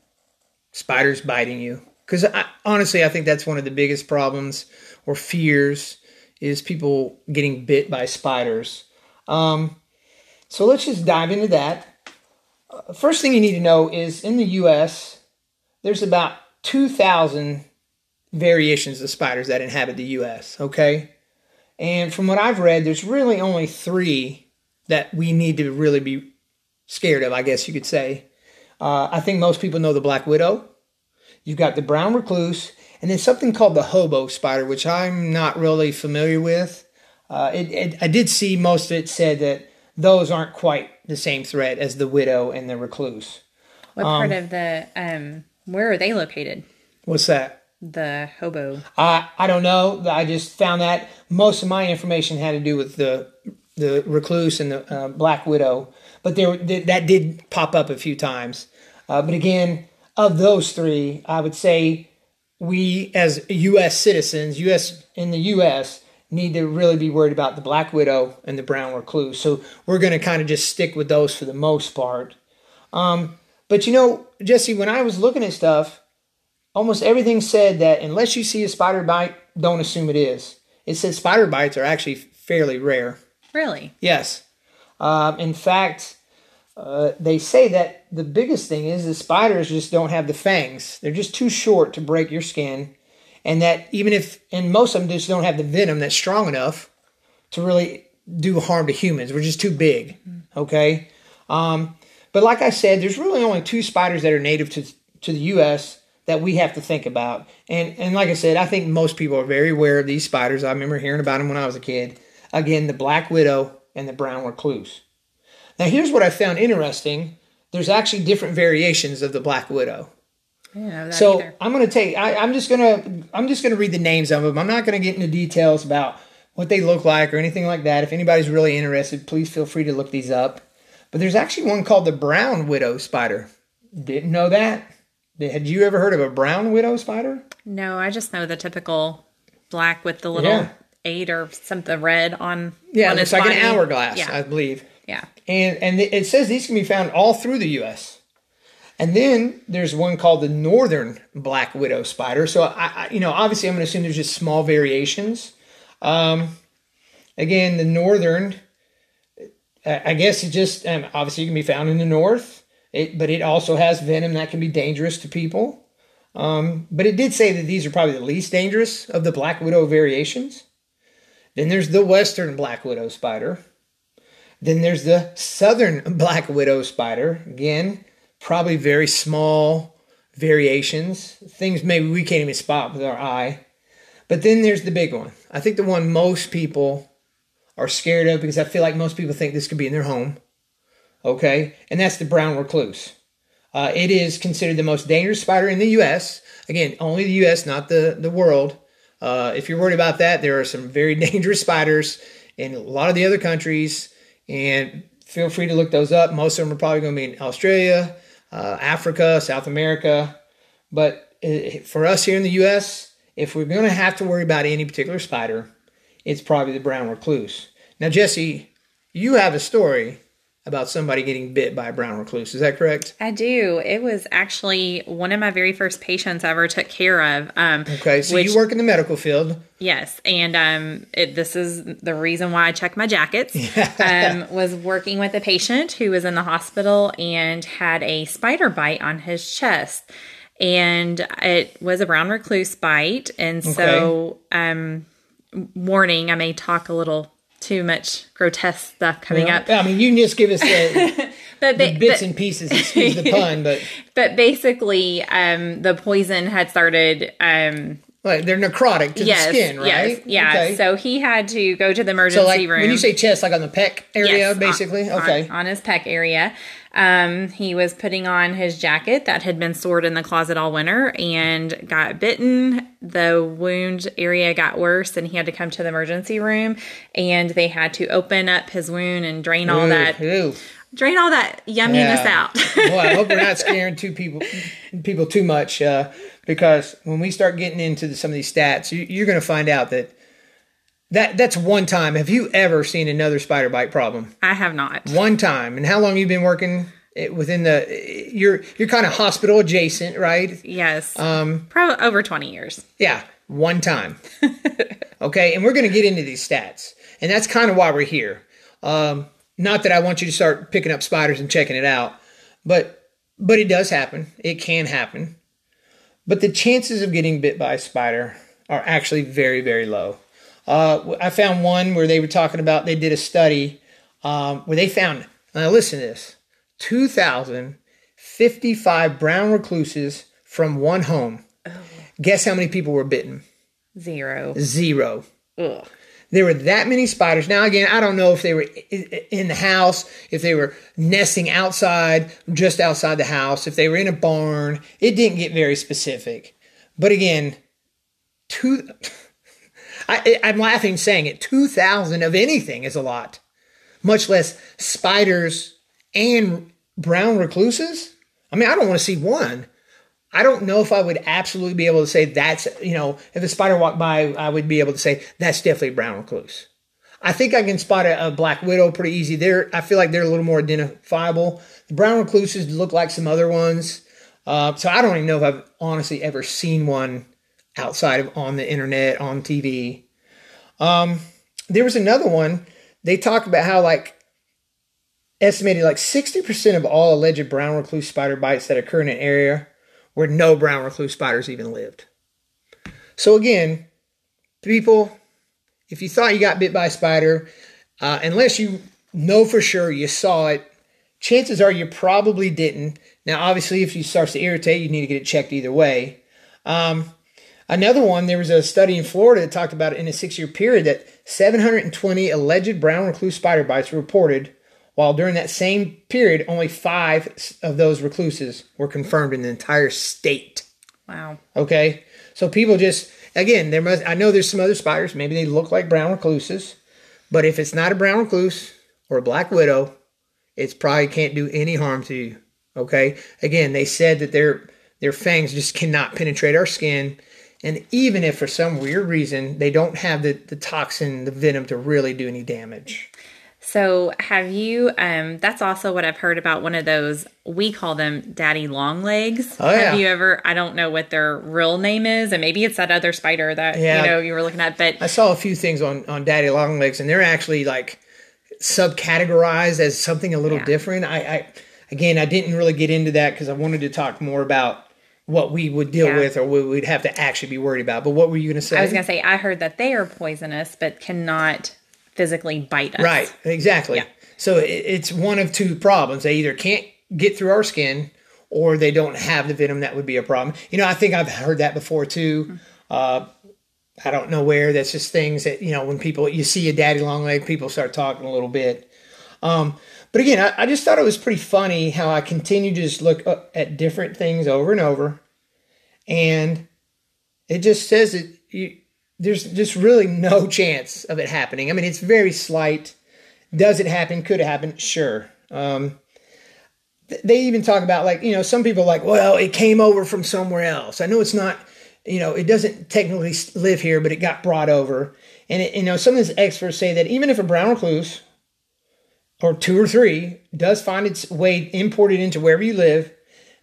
spiders biting you, because honestly, I think that's one of the biggest problems or fears is people getting bit by spiders. Um, so let's just dive into that. Uh, first thing you need to know is in the U.S., there's about 2,000 variations of spiders that inhabit the U.S., okay? And from what I've read, there's really only three that we need to really be scared of, I guess you could say. Uh, I think most people know the black widow. You've got the brown recluse, and then something called the hobo spider, which I'm not really familiar with. Uh, it, it, I did see most of it said that those aren't quite the same threat as the widow and the recluse. What part of the um? Where are they located? What's that? The hobo. I I don't know. I just found that most of my information had to do with the the recluse and the uh, black widow, but there that did pop up a few times. Uh, but again, of those three, I would say we as U.S. citizens, U.S. in the U.S. need to really be worried about the black widow and the brown recluse. So we're going to kind of just stick with those for the most part. Um, but you know, Jesse, when I was looking at stuff, almost everything said that unless you see a spider bite, don't assume it is. It said spider bites are actually fairly rare. Really? Yes. Um, in fact, uh, they say that the biggest thing is the spiders just don't have the fangs. They're just too short to break your skin. And that even if, and most of them just don't have the venom that's strong enough to really do harm to humans. We're just too big. Okay. Um, but like I said, there's really only two spiders that are native to, to the U.S. that we have to think about. And and like I said, I think most people are very aware of these spiders. I remember hearing about them when I was a kid. Again, the black widow and the brown recluse. Now, here's what I found interesting. There's actually different variations of the black widow. so either. I'm going to take. I, I'm just going to. I'm just going to read the names of them. I'm not going to get into details about what they look like or anything like that. If anybody's really interested, please feel free to look these up. But there's actually one called the brown widow spider. Didn't know that. Had you ever heard of a brown widow spider? No, I just know the typical black with the little yeah. eight or something red on. Yeah, on it's like body. an hourglass, yeah. I believe. And and it says these can be found all through the U.S. And then there's one called the northern black widow spider. So I, I you know, obviously I'm going to assume there's just small variations. Um, again, the northern, I guess it just um, obviously can be found in the north. It, but it also has venom that can be dangerous to people. Um, but it did say that these are probably the least dangerous of the black widow variations. Then there's the western black widow spider. Then there's the southern black widow spider. Again, probably very small variations, things maybe we can't even spot with our eye. But then there's the big one. I think the one most people are scared of because I feel like most people think this could be in their home okay? And that's the brown recluse. Uh, it is considered the most dangerous spider in the U.S. Again, only the U.S., not the, the world. Uh, if you're worried about that, there are some very dangerous spiders in a lot of the other countries, and feel free to look those up. Most of them are probably going to be in Australia, uh, Africa, South America. But uh, for us here in the U.S., if we're going to have to worry about any particular spider, it's probably the brown recluse. Now, Jesse, you have a story about somebody getting bit by a brown recluse. Is that correct? I do. It was actually one of my very first patients I ever took care of. Um, okay, so which, you work in the medical field. Yes, and um, it, this is the reason why I check my jackets. um, was working with a patient who was in the hospital and had a spider bite on his chest, and it was a brown recluse bite. And so, okay. um, warning, I may talk a little too much grotesque stuff coming up. I mean, you can just give us the, but the bits but, and pieces. Excuse the pun, but but basically, um, the poison had started. Um, like they're necrotic to yes, the skin, right? Yes, yeah. Okay. So he had to go to the emergency so like, room. When you say chest, like on the pec area, yes, basically. On, okay. On, on his pec area. Um, he was putting on his jacket that had been stored in the closet all winter and got bitten. The wound area got worse, and he had to come to the emergency room. And they had to open up his wound and drain all that. Ooh. Drain all that yumminess yeah. out. Boy, I hope we're not scaring two people people too much uh, because when we start getting into the, some of these stats, you, you're going to find out that that that's one time. Have you ever seen another spider bite problem? I have not. One time. And how long you been working within the you're you're kind of hospital adjacent, right? Yes. Um probably over 20 years. Yeah, one time. okay, and we're going to get into these stats. And that's kind of why we're here. Um not that I want you to start picking up spiders and checking it out, but but it does happen. It can happen. But the chances of getting bit by a spider are actually very very low. Uh, I found one where they were talking about they did a study um, where they found. Now listen to this: two thousand fifty-five brown recluses from one home. Oh. Guess how many people were bitten? Zero. Zero. Ugh. There were that many spiders. Now, again, I don't know if they were in the house, if they were nesting outside, just outside the house, if they were in a barn. It didn't get very specific. But again, two. I, I'm laughing saying it. 2,000 of anything is a lot, much less spiders and brown recluses. I mean, I don't want to see one. I don't know if I would absolutely be able to say that's, you know, if a spider walked by, I would be able to say that's definitely a brown recluse. I think I can spot a, a black widow pretty easy. There, I feel like they're a little more identifiable. The brown recluses look like some other ones. Uh, so I don't even know if I've honestly ever seen one outside of on the internet, on TV. Um, there was another one. They talk about how like estimated like 60% of all alleged brown recluse spider bites that occur in an area where no brown recluse spiders even lived. So again, people, if you thought you got bit by a spider, uh, unless you know for sure you saw it, chances are you probably didn't. Now, obviously, if it starts to irritate, you need to get it checked either way. Um, another one, there was a study in Florida that talked about in a six year period that 720 alleged brown recluse spider bites were reported, while during that same period, only five of those recluses were confirmed in the entire state. Wow. Okay. So people just, again, there must, I know there's some other spiders, maybe they look like brown recluses, but if it's not a brown recluse or a black widow, it's probably can't do any harm to you. Okay. Again, they said that their their fangs just cannot penetrate our skin. And even if for some weird reason they don't have the, the toxin, the venom to really do any damage. So, have you? Um, that's also what I've heard about one of those. We call them daddy long legs. Oh, yeah. Have you ever? I don't know what their real name is, and maybe it's that other spider that Yeah. you know you were looking at. But I saw a few things on, on daddy long legs, and they're actually like subcategorized as something a little Yeah. different. I, I again, I didn't really get into that because I wanted to talk more about what we would deal Yeah. with or what we'd have to actually be worried about. But what were you going to say? I was gonna say I heard that they are poisonous, but cannot physically bite us. Right, exactly. Yeah. So it's one of two problems. They either can't get through our skin or they don't have the venom that would be a problem. You know, I think I've heard that before too. Uh, I don't know where. That's just things that, you know, when people, you see a daddy long leg, people start talking a little bit. Um, but again, I, I just thought it was pretty funny how I continue to just look at different things over and over. And it just says that you, there's just really no chance of it happening. I mean, it's very slight. Does it happen? Could it happen? Sure. Um, they even talk about like you know some people like well it came over from somewhere else. I know it's not you know it doesn't technically live here, but it got brought over. And it, you know some of these experts say that even if a brown recluse or two or three does find its way imported into wherever you live,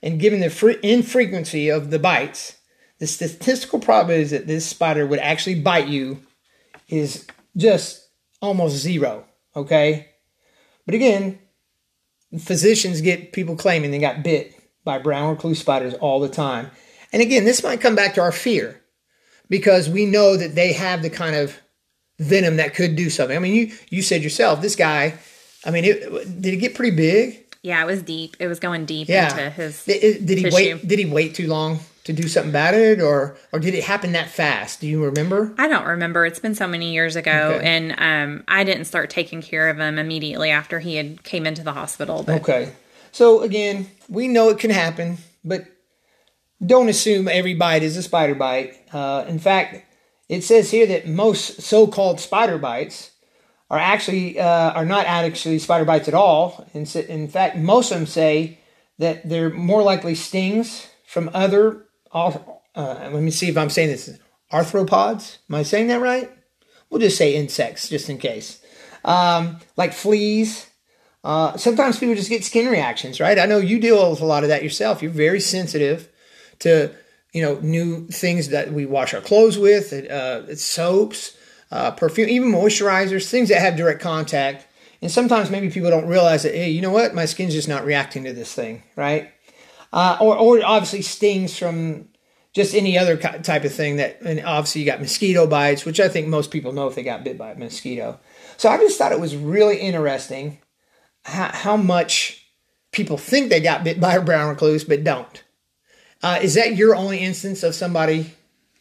and given the fre- infrequency of the bites, the statistical probability that this spider would actually bite you is just almost zero. Okay, but again, physicians get people claiming they got bit by brown recluse spiders all the time. And again, this might come back to our fear because we know that they have the kind of venom that could do something. I mean, you you said yourself, this guy. I mean, it, did it get pretty big? Yeah, it was deep. It was going deep Yeah. into his. Did, did he tissue. wait? Did he wait too long to do something about it, or or did it happen that fast? Do you remember? I don't remember. It's been so many years ago, Okay. and um, I didn't start taking care of him immediately after he had came into the hospital. But Okay. So again, we know it can happen, but don't assume every bite is a spider bite. Uh, in fact, it says here that most so-called spider bites are actually uh, are not actually spider bites at all. In, in fact, most of them say that they're more likely stings from other. Uh, let me see if I'm saying this. Arthropods. Am I saying that right? We'll just say insects, just in case. Um, like fleas. Uh, sometimes people just get skin reactions, right? I know you deal with a lot of that yourself. You're very sensitive to you know new things that we wash our clothes with, uh, soaps, uh, perfume, even moisturizers, things that have direct contact. And sometimes maybe people don't realize that, hey, you know what, my skin's just not reacting to this thing, right? Uh, or, or obviously stings from just any other type of thing that, and obviously you got mosquito bites, which I think most people know if they got bit by a mosquito. So I just thought it was really interesting how, how much people think they got bit by a brown recluse but don't. Uh, is that your only instance of somebody?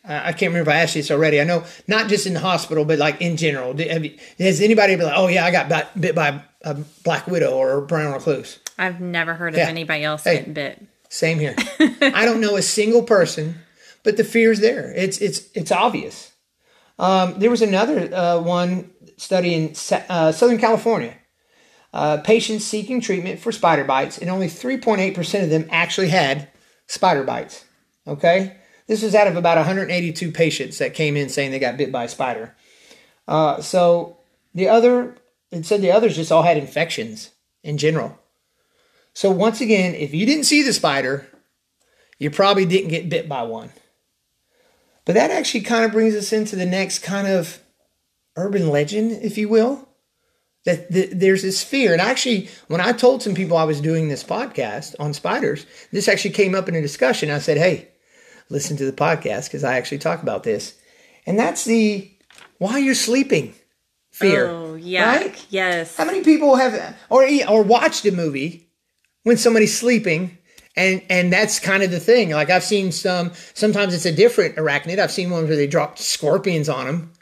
Uh, I can't remember if I asked you this already. I know not just in the hospital, but like in general. You- has anybody been like, oh yeah, I got bit, bit by a black widow or a brown recluse? I've never heard of Yeah. anybody else Hey. getting bit. Same here. I don't know a single person, but the fear's there. It's it's it's obvious. Um, there was another uh, one study in uh, Southern California. Uh, patients seeking treatment for spider bites, and only 3.8% of them actually had spider bites. Okay? This was out of about 182 patients that came in saying they got bit by a spider. Uh, so the other, it said the others just all had infections in general. So once again, if you didn't see the spider, you probably didn't get bit by one. But that actually kind of brings us into the next kind of urban legend, if you will. That th- there's this fear. And actually, when I told some people I was doing this podcast on spiders, this actually came up in a discussion. I said, hey, listen to the podcast because I actually talk about this. And that's the while you're sleeping fear. Oh, yuck. right? Yes. How many people have or or watched a movie when somebody's sleeping And and that's kind of the thing. Like I've seen some. Sometimes it's a different arachnid. I've seen ones where they dropped scorpions on them.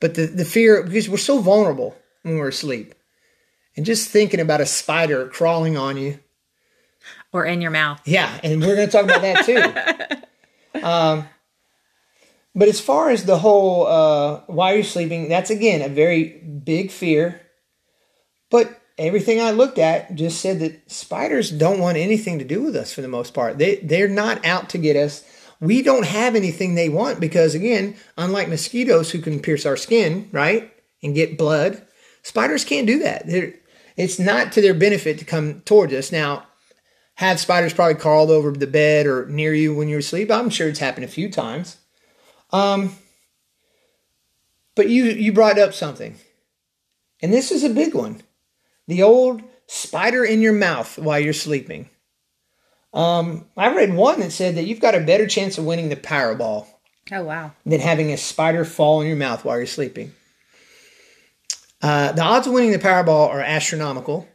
But the the fear because we're so vulnerable when we're asleep, and just thinking about a spider crawling on you, or in your mouth. Yeah, and we're going to talk about that too. um, but as far as the whole uh, why you're sleeping, that's again a very big fear. But everything I looked at just said that spiders don't want anything to do with us for the most part. They they're not out to get us. We don't have anything they want because again, unlike mosquitoes who can pierce our skin, right, and get blood, spiders can't do that. They're, it's not to their benefit to come towards us. Now, have spiders probably crawled over the bed or near you when you're asleep? I'm sure it's happened a few times. Um, but you you brought up something, and this is a big one the old spider in your mouth while you're sleeping. Um, I read one that said that you've got a better chance of winning the Powerball. Oh wow! Than having a spider fall in your mouth while you're sleeping. Uh, the odds of winning the Powerball are astronomical.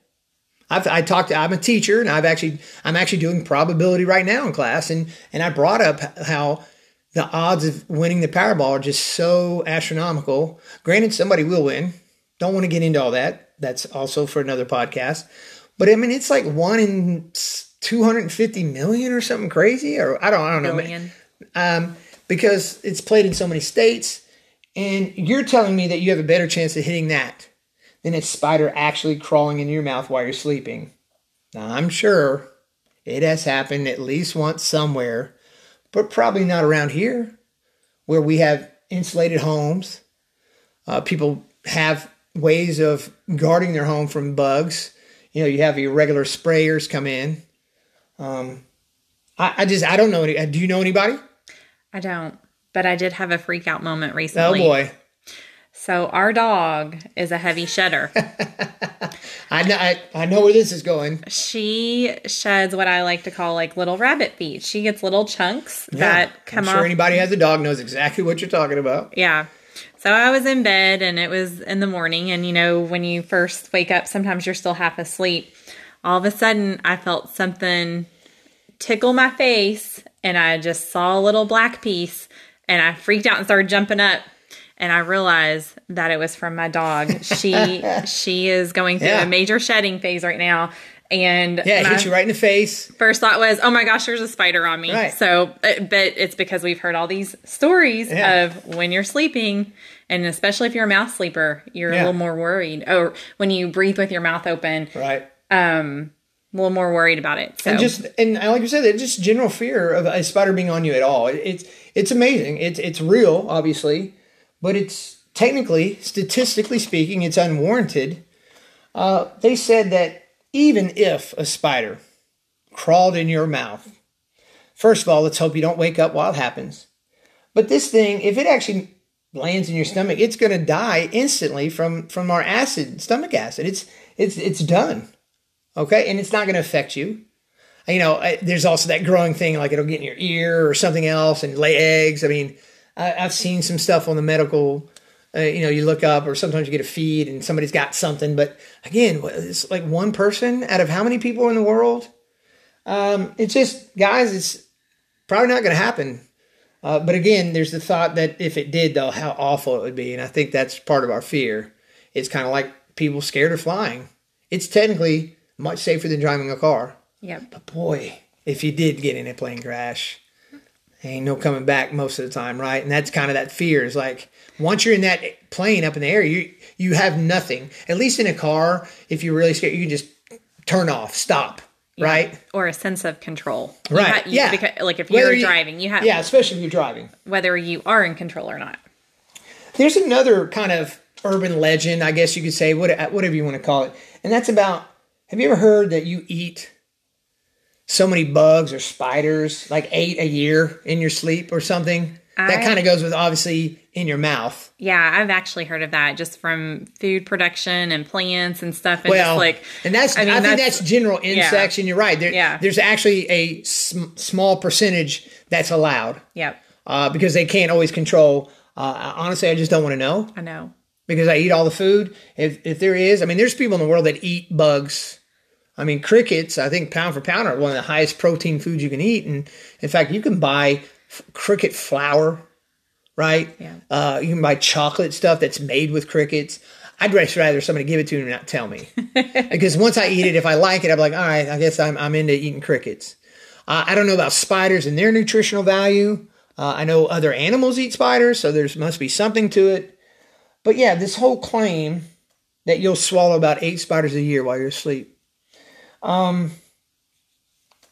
I've I talked. I'm a teacher, and I've actually I'm actually doing probability right now in class, and and I brought up how the odds of winning the Powerball are just so astronomical. Granted, somebody will win. Don't want to get into all that that's also for another podcast. But I mean, it's like one in 250 million or something crazy, or I don't, I don't know. Billion. Um, because it's played in so many states, and you're telling me that you have a better chance of hitting that than a spider actually crawling in your mouth while you're sleeping. Now, I'm sure it has happened at least once somewhere, but probably not around here where we have insulated homes. Uh, people have ways of guarding their home from bugs. You know, you have your regular sprayers come in. Um, I, I just I don't know any. Do you know anybody? I don't, but I did have a freak out moment recently. Oh boy! So our dog is a heavy shedder. I know I, I, know where this is going. She sheds what I like to call like little rabbit feet. She gets little chunks yeah, that come I'm sure off. Anybody has a dog knows exactly what you're talking about. Yeah. So I was in bed and it was in the morning. And you know, when you first wake up, sometimes you're still half asleep. All of a sudden, I felt something tickle my face and I just saw a little black piece and I freaked out and started jumping up. And I realized that it was from my dog. She she is going through yeah. a major shedding phase right now, and yeah, it hit you right in the face. First thought was, oh my gosh, there's a spider on me. Right. So, uh, but it's because we've heard all these stories yeah. of when you're sleeping, and especially if you're a mouth sleeper, you're yeah. a little more worried. Or when you breathe with your mouth open, right? Um, a little more worried about it. So. And just and like you said, just general fear of a spider being on you at all. It's it's amazing. It's it's real, obviously, but it's technically, statistically speaking, it's unwarranted. Uh, they said that even if a spider crawled in your mouth. First of all, let's hope you don't wake up while it happens. But this thing, if it actually lands in your stomach, it's going to die instantly from from our acid, stomach acid. It's it's it's done. Okay, and it's not going to affect you. You know, there's also that growing thing like it'll get in your ear or something else and lay eggs. I mean, I've seen some stuff on the medical uh, you know, you look up, or sometimes you get a feed and somebody's got something. But again, it's like one person out of how many people in the world? Um, it's just, guys, it's probably not going to happen. Uh, but again, there's the thought that if it did, though, how awful it would be. And I think that's part of our fear. It's kind of like people scared of flying. It's technically much safer than driving a car. Yeah. But boy, if you did get in a plane crash, ain't no coming back most of the time, right? And that's kind of that fear is like once you're in that plane up in the air, you you have nothing. At least in a car, if you're really scared, you can just turn off, stop, yeah. right? Or a sense of control, right? You, yeah, because, like if you're you, driving, you have yeah, especially if you're driving, whether you are in control or not. There's another kind of urban legend, I guess you could say, whatever you want to call it, and that's about. Have you ever heard that you eat so many bugs or spiders, like eight a year in your sleep or something. I, that kind of goes with obviously in your mouth. Yeah, I've actually heard of that just from food production and plants and stuff. And well, like, and that's I, mean, I think that's, that's general insects, yeah. and you're right. There, yeah. there's actually a sm- small percentage that's allowed. Yep. Uh, because they can't always control. Uh, honestly, I just don't want to know. I know because I eat all the food. If if there is, I mean, there's people in the world that eat bugs I mean, crickets, I think pound for pound are one of the highest protein foods you can eat. And in fact, you can buy f- cricket flour, right? Yeah. Uh, you can buy chocolate stuff that's made with crickets. I'd rather somebody give it to me and not tell me. because once I eat it, if I like it, I'm like, all right, I guess I'm, I'm into eating crickets. Uh, I don't know about spiders and their nutritional value. Uh, I know other animals eat spiders, so there must be something to it. But yeah, this whole claim that you'll swallow about eight spiders a year while you're asleep. Um,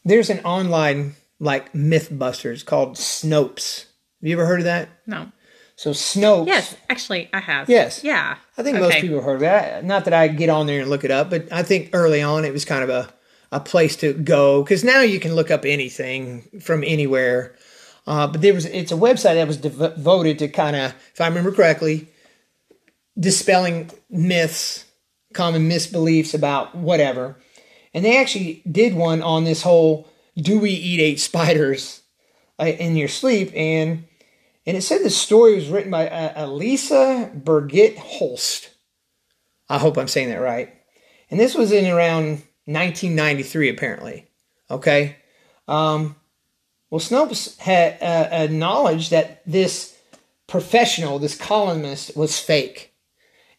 there's an online like MythBusters called Snopes. Have you ever heard of that? No. So Snopes. Yes, actually, I have. Yes. Yeah. I think most people have heard of that. Not that I get on there and look it up, but I think early on it was kind of a, a place to go because now you can look up anything from anywhere. Uh, but there was it's a website that was devoted to kind of, if I remember correctly, dispelling myths, common misbeliefs about whatever. And they actually did one on this whole do we eat eight spiders in your sleep? And and it said the story was written by uh, Elisa Birgit Holst. I hope I'm saying that right. And this was in around 1993, apparently. Okay. Um, well, Snopes had uh, acknowledged that this professional, this columnist, was fake,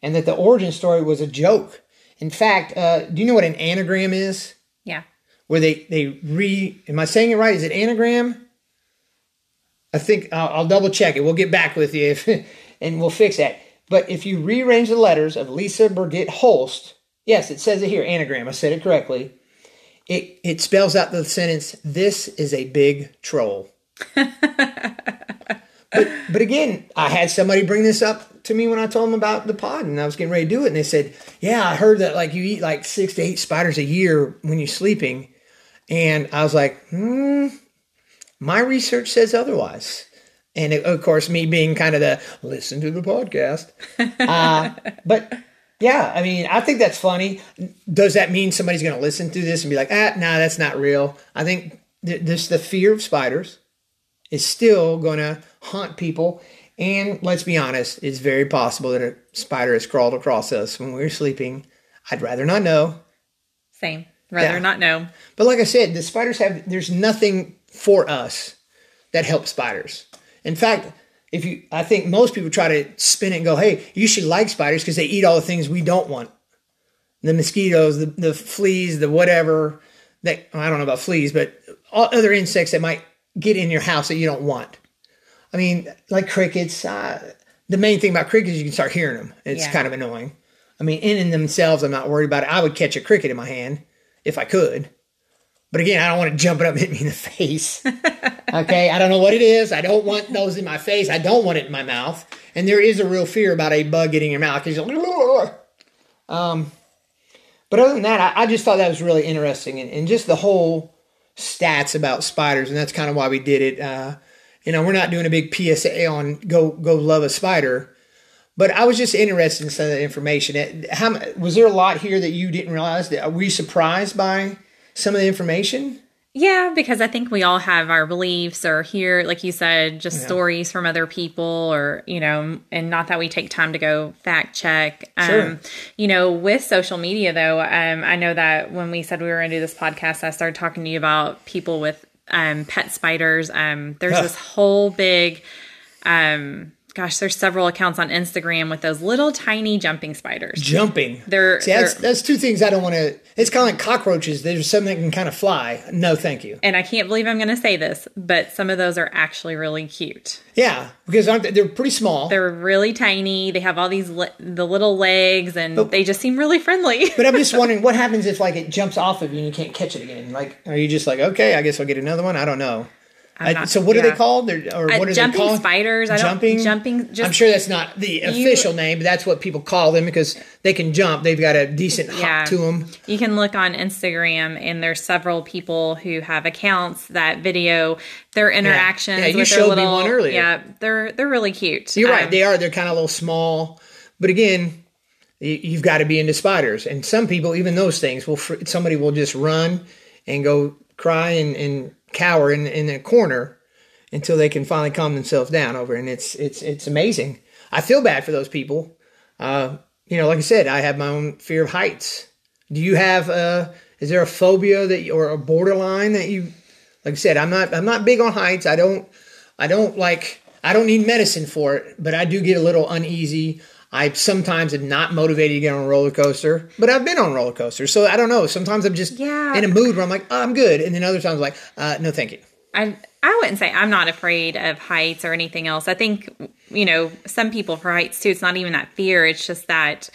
and that the origin story was a joke. In fact, uh, do you know what an anagram is? Yeah. Where they they re? Am I saying it right? Is it anagram? I think I'll, I'll double check it. We'll get back with you, if, and we'll fix that. But if you rearrange the letters of Lisa Birgit Holst, yes, it says it here, anagram. I said it correctly. It it spells out the sentence. This is a big troll. but but again, I had somebody bring this up to me when I told them about the pod, and I was getting ready to do it, and they said, "Yeah, I heard that like you eat like six to eight spiders a year when you're sleeping," and I was like, "Hmm." My research says otherwise. And of course, me being kind of the listen to the podcast. Uh, but yeah, I mean, I think that's funny. Does that mean somebody's going to listen to this and be like, ah, nah, that's not real? I think th- this the fear of spiders is still going to haunt people. And let's be honest, it's very possible that a spider has crawled across us when we were sleeping. I'd rather not know. Same. Rather yeah. not know. But like I said, the spiders have, there's nothing for us that helps spiders. In fact, if you, I think most people try to spin it and go, hey, you should like spiders because they eat all the things we don't want the mosquitoes, the, the fleas, the whatever that, I don't know about fleas, but all other insects that might get in your house that you don't want. I mean, like crickets, uh, the main thing about crickets, you can start hearing them. It's yeah. kind of annoying. I mean, in, in themselves, I'm not worried about it. I would catch a cricket in my hand if I could. But again, I don't want to jump it up and hit me in the face. okay, I don't know what it is. I don't want those in my face. I don't want it in my mouth. And there is a real fear about a bug getting in your mouth. Because Um, but other than that, I, I, just thought that was really interesting, and, and, just the whole stats about spiders, and that's kind of why we did it. Uh, you know, we're not doing a big PSA on go go love a spider, but I was just interested in some of the information. How was there a lot here that you didn't realize? That were you surprised by? some of the information? Yeah, because I think we all have our beliefs or hear, like you said, just yeah. stories from other people or, you know, and not that we take time to go fact check. Sure. Um, you know, with social media though, um, I know that when we said we were going to do this podcast, I started talking to you about people with um, pet spiders. Um, there's this whole big, um, gosh, there's several accounts on Instagram with those little tiny jumping spiders. Jumping. They're, See, that's, they're, that's two things I don't want to. It's kind of like cockroaches. There's something that can kind of fly. No, thank you. And I can't believe I'm going to say this, but some of those are actually really cute. Yeah, because aren't they, they're pretty small. They're really tiny. They have all these li- the little legs, and but, they just seem really friendly. but I'm just wondering what happens if like it jumps off of you and you can't catch it again. Like, are you just like, okay, I guess I'll get another one? I don't know. Not, so what yeah. are they called? They're, or uh, what are jumping they called? spiders? I don't jumping, jumping. Just, I'm sure that's not the official you, name, but that's what people call them because they can jump. They've got a decent yeah. hop to them. You can look on Instagram, and there's several people who have accounts that video their interactions. Yeah, yeah you showed little, me one earlier. Yeah, they're they're really cute. You're um, right. They are. They're kind of a little small, but again, you've got to be into spiders. And some people, even those things, will somebody will just run and go cry and, and cower in in a corner until they can finally calm themselves down over. And it's it's it's amazing. I feel bad for those people. Uh, you know, like I said, I have my own fear of heights. Do you have? Uh, Is there a phobia that you, or a borderline that you like I said, I'm not I'm not big on heights. I don't I don't like I don't need medicine for it, but I do get a little uneasy. I sometimes am not motivated to get on a roller coaster, but I've been on roller coasters, so I don't know. Sometimes I'm just yeah. in a mood where I'm like, oh, I'm good, and then other times I'm like, uh, no, thank you. I I wouldn't say I'm not afraid of heights or anything else. I think you know some people for heights too. It's not even that fear. It's just that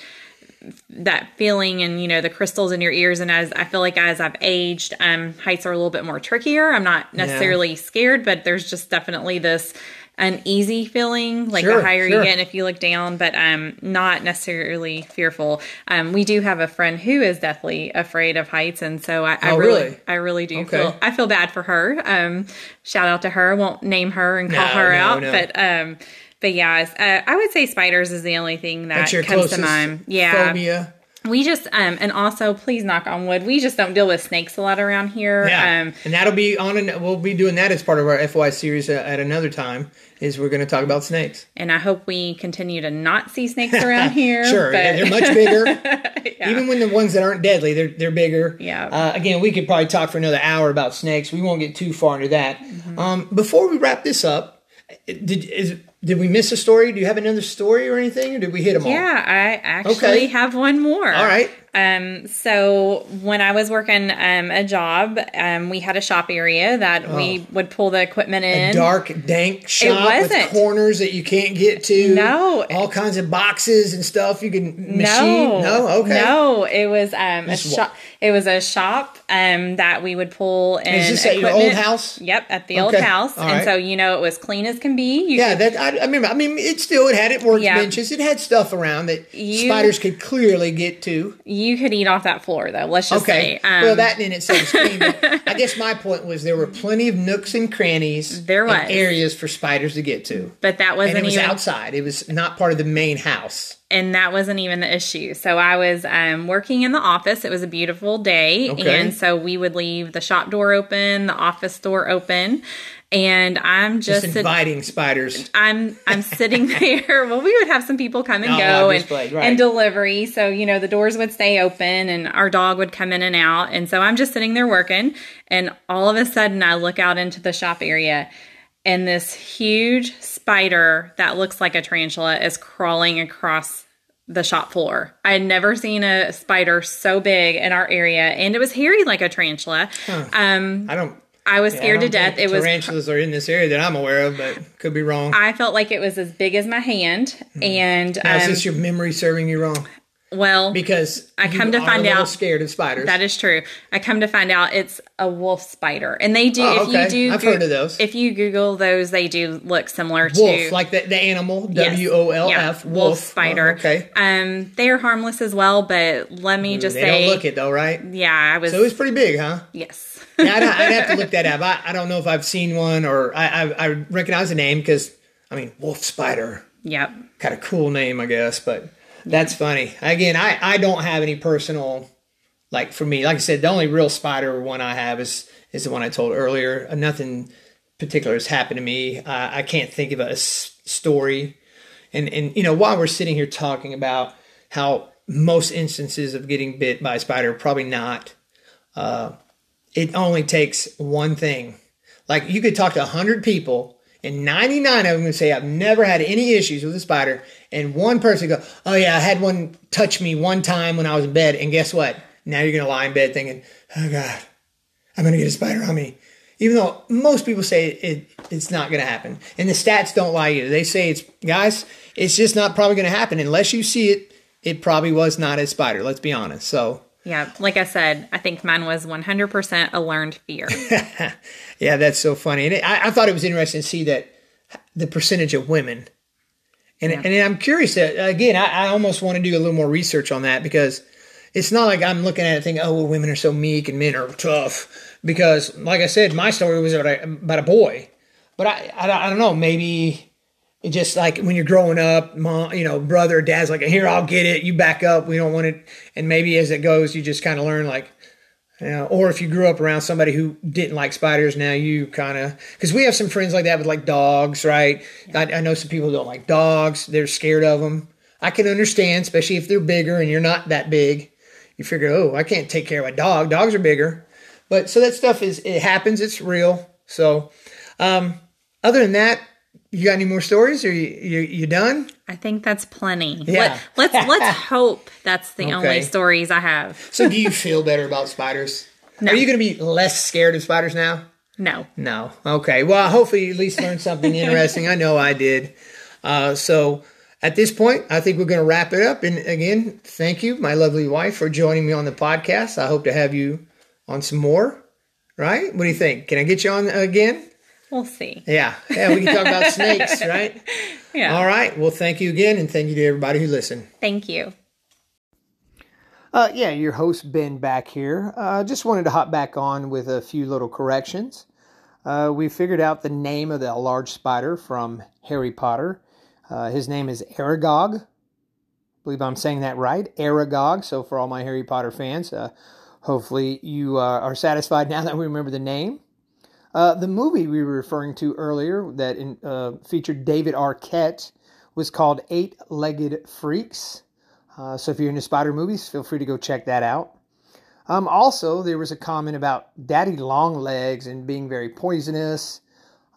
that feeling and you know the crystals in your ears and as i feel like as i've aged um heights are a little bit more trickier i'm not necessarily yeah. scared but there's just definitely this uneasy feeling like sure, the higher sure. you get and if you look down but um not necessarily fearful um we do have a friend who is deathly afraid of heights and so i, I oh, really, really, i really do okay. feel i feel bad for her um shout out to her I won't name her and call no, her no, out no. but um but yeah, uh, I would say spiders is the only thing that comes to mind. Yeah. Phobia. We just um and also please knock on wood. We just don't deal with snakes a lot around here. Yeah, um, and that'll be on. An, we'll be doing that as part of our FYI series at another time. Is we're going to talk about snakes. And I hope we continue to not see snakes around here. sure, but... yeah, they're much bigger. yeah. Even when the ones that aren't deadly, they're they're bigger. Yeah. Uh, again, we could probably talk for another hour about snakes. We won't get too far into that. Mm-hmm. Um, before we wrap this up, did is did we miss a story? Do you have another story or anything, or did we hit them all? Yeah, I actually okay. have one more. All right. Um, so when I was working um, a job, um, we had a shop area that oh. we would pull the equipment in. A dark, dank shop with corners that you can't get to. No, all kinds of boxes and stuff you can machine. No, no, okay, no. It was um, a shop. It was a shop um, that we would pull in. Is this equipment. at your old house? Yep, at the okay. old house. All and right. so you know it was clean as can be. You yeah, could, that I, I, remember. I mean, it still it had it workbenches. Yeah. It had stuff around that you, spiders could clearly get to. You could eat off that floor though. Let's just okay. say. Um, well, that in itself is clean. I guess my point was there were plenty of nooks and crannies. There was areas for spiders to get to, but that wasn't and it was even outside. It was not part of the main house. And that wasn't even the issue. So I was um, working in the office. It was a beautiful day, okay. and so we would leave the shop door open, the office door open, and I'm just, just inviting sit- spiders. I'm I'm sitting there. Well, we would have some people come and oh, go and, right. and delivery. So you know the doors would stay open and our dog would come in and out. And so I'm just sitting there working, and all of a sudden I look out into the shop area, and this huge spider that looks like a tarantula is crawling across the shop floor. I had never seen a spider so big in our area, and it was hairy like a tarantula. Huh. Um, I don't I was scared yeah, to death. It was tarantulas are in this area that I'm aware of, but could be wrong. I felt like it was as big as my hand, mm. and now, um, is this your memory serving you wrong? Well, because I come to find out scared of spiders. That is true. I come to find out it's a wolf spider, and they do. Oh, okay. If you do, I've go- heard of those. If you Google those, they do look similar wolf, to wolf, like the, the animal W O L F, wolf spider. Oh, okay. Um, they are harmless as well, but let me just they say, don't look it though, right? Yeah, I was. So it was pretty big, huh? Yes yeah, I'd, I'd, have to look that up. I, I, don't know if I've seen one or I, I, I recognize the name because I mean wolf spider. Yep. Kind of cool name, I guess, but that's funny. Again, I I don't have any personal like for me. Like I said, the only real spider one I have is is the one I told earlier. Nothing particular has happened to me. Uh, I can't think of a s- story. And and you know while we're sitting here talking about how most instances of getting bit by a spider probably not. Uh, it only takes one thing. Like you could talk to a 100 people and 99 of them would say, I've never had any issues with a spider. And one person go, Oh, yeah, I had one touch me one time when I was in bed. And guess what? Now you're going to lie in bed thinking, Oh, God, I'm going to get a spider on me. Even though most people say it, it's not going to happen. And the stats don't lie either. They say it's, guys, it's just not probably going to happen. Unless you see it, it probably was not a spider. Let's be honest. So yeah, like I said, I think mine was 100% a learned fear. yeah, that's so funny. And it, I, I, thought it was interesting to see that the percentage of women. And, yeah. and I'm curious that, again, I, I almost want to do a little more research on that because it's not like I'm looking at it thinking, oh, well, women are so meek and men are tough. Because, like I said, my story was about a, about a boy. But I, I, I don't know, maybe it just like when you're growing up, mom, you know, brother, dad's like, here, I'll get it. You back up. We don't want it. And maybe as it goes, you just kind of learn like, you know, or if you grew up around somebody who didn't like spiders, now you kind of, because we have some friends like that with like dogs, right? Yeah. I, I know some people don't like dogs. They're scared of them. I can understand, especially if they're bigger and you're not that big. you figure, oh, I can't take care of a dog. Dogs are bigger. But so that stuff is, it happens. It's real. So, um, other than that, you got any more stories? Or you you, you done? I think that's plenty. Yeah. Let, us let's, let's hope that's the okay. only stories I have. so, do you feel better about spiders? No. Are you going to be less scared of spiders now? No. No. Okay. Well, hopefully you at least learned something interesting. I know I did. Uh, so at this point, I think we're going to wrap it up. And again, thank you, my lovely wife, for joining me on the podcast. I hope to have you on some more. Right? What do you think? Can I get you on again? We'll see. Yeah. Yeah, we can talk about snakes, right? Yeah. All right. Well, thank you again, and thank you to everybody who listened. Thank you. Uh, yeah, your host Ben back here. Uh, just wanted to hop back on with a few little corrections. Uh, we figured out the name of the large spider from Harry Potter. Uh, his name is Aragog. I believe I'm saying that right. Aragog. So for all my Harry Potter fans, uh, hopefully you uh, are satisfied now that we remember the name. Uh, the movie we were referring to earlier that in, uh, featured David Arquette was called Eight Legged Freaks. Uh, so if you're into spider movies, feel free to go check that out. Um, also, there was a comment about daddy long legs and being very poisonous.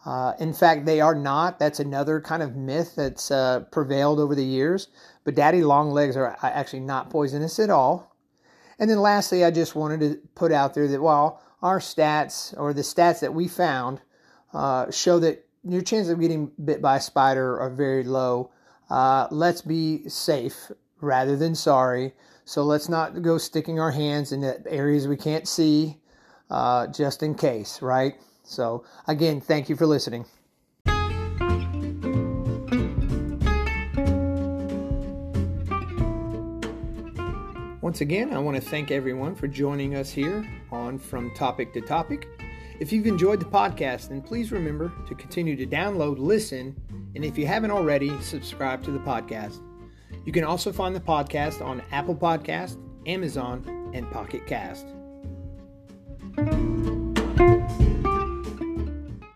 Uh, in fact, they are not. That's another kind of myth that's uh, prevailed over the years. But daddy long legs are actually not poisonous at all. And then lastly, I just wanted to put out there that while our stats or the stats that we found uh, show that your chances of getting bit by a spider are very low, uh, let's be safe rather than sorry. So let's not go sticking our hands in areas we can't see uh, just in case, right? So, again, thank you for listening. Once again, I want to thank everyone for joining us here on From Topic to Topic. If you've enjoyed the podcast, then please remember to continue to download, listen, and if you haven't already, subscribe to the podcast. You can also find the podcast on Apple Podcast, Amazon, and Pocket Cast.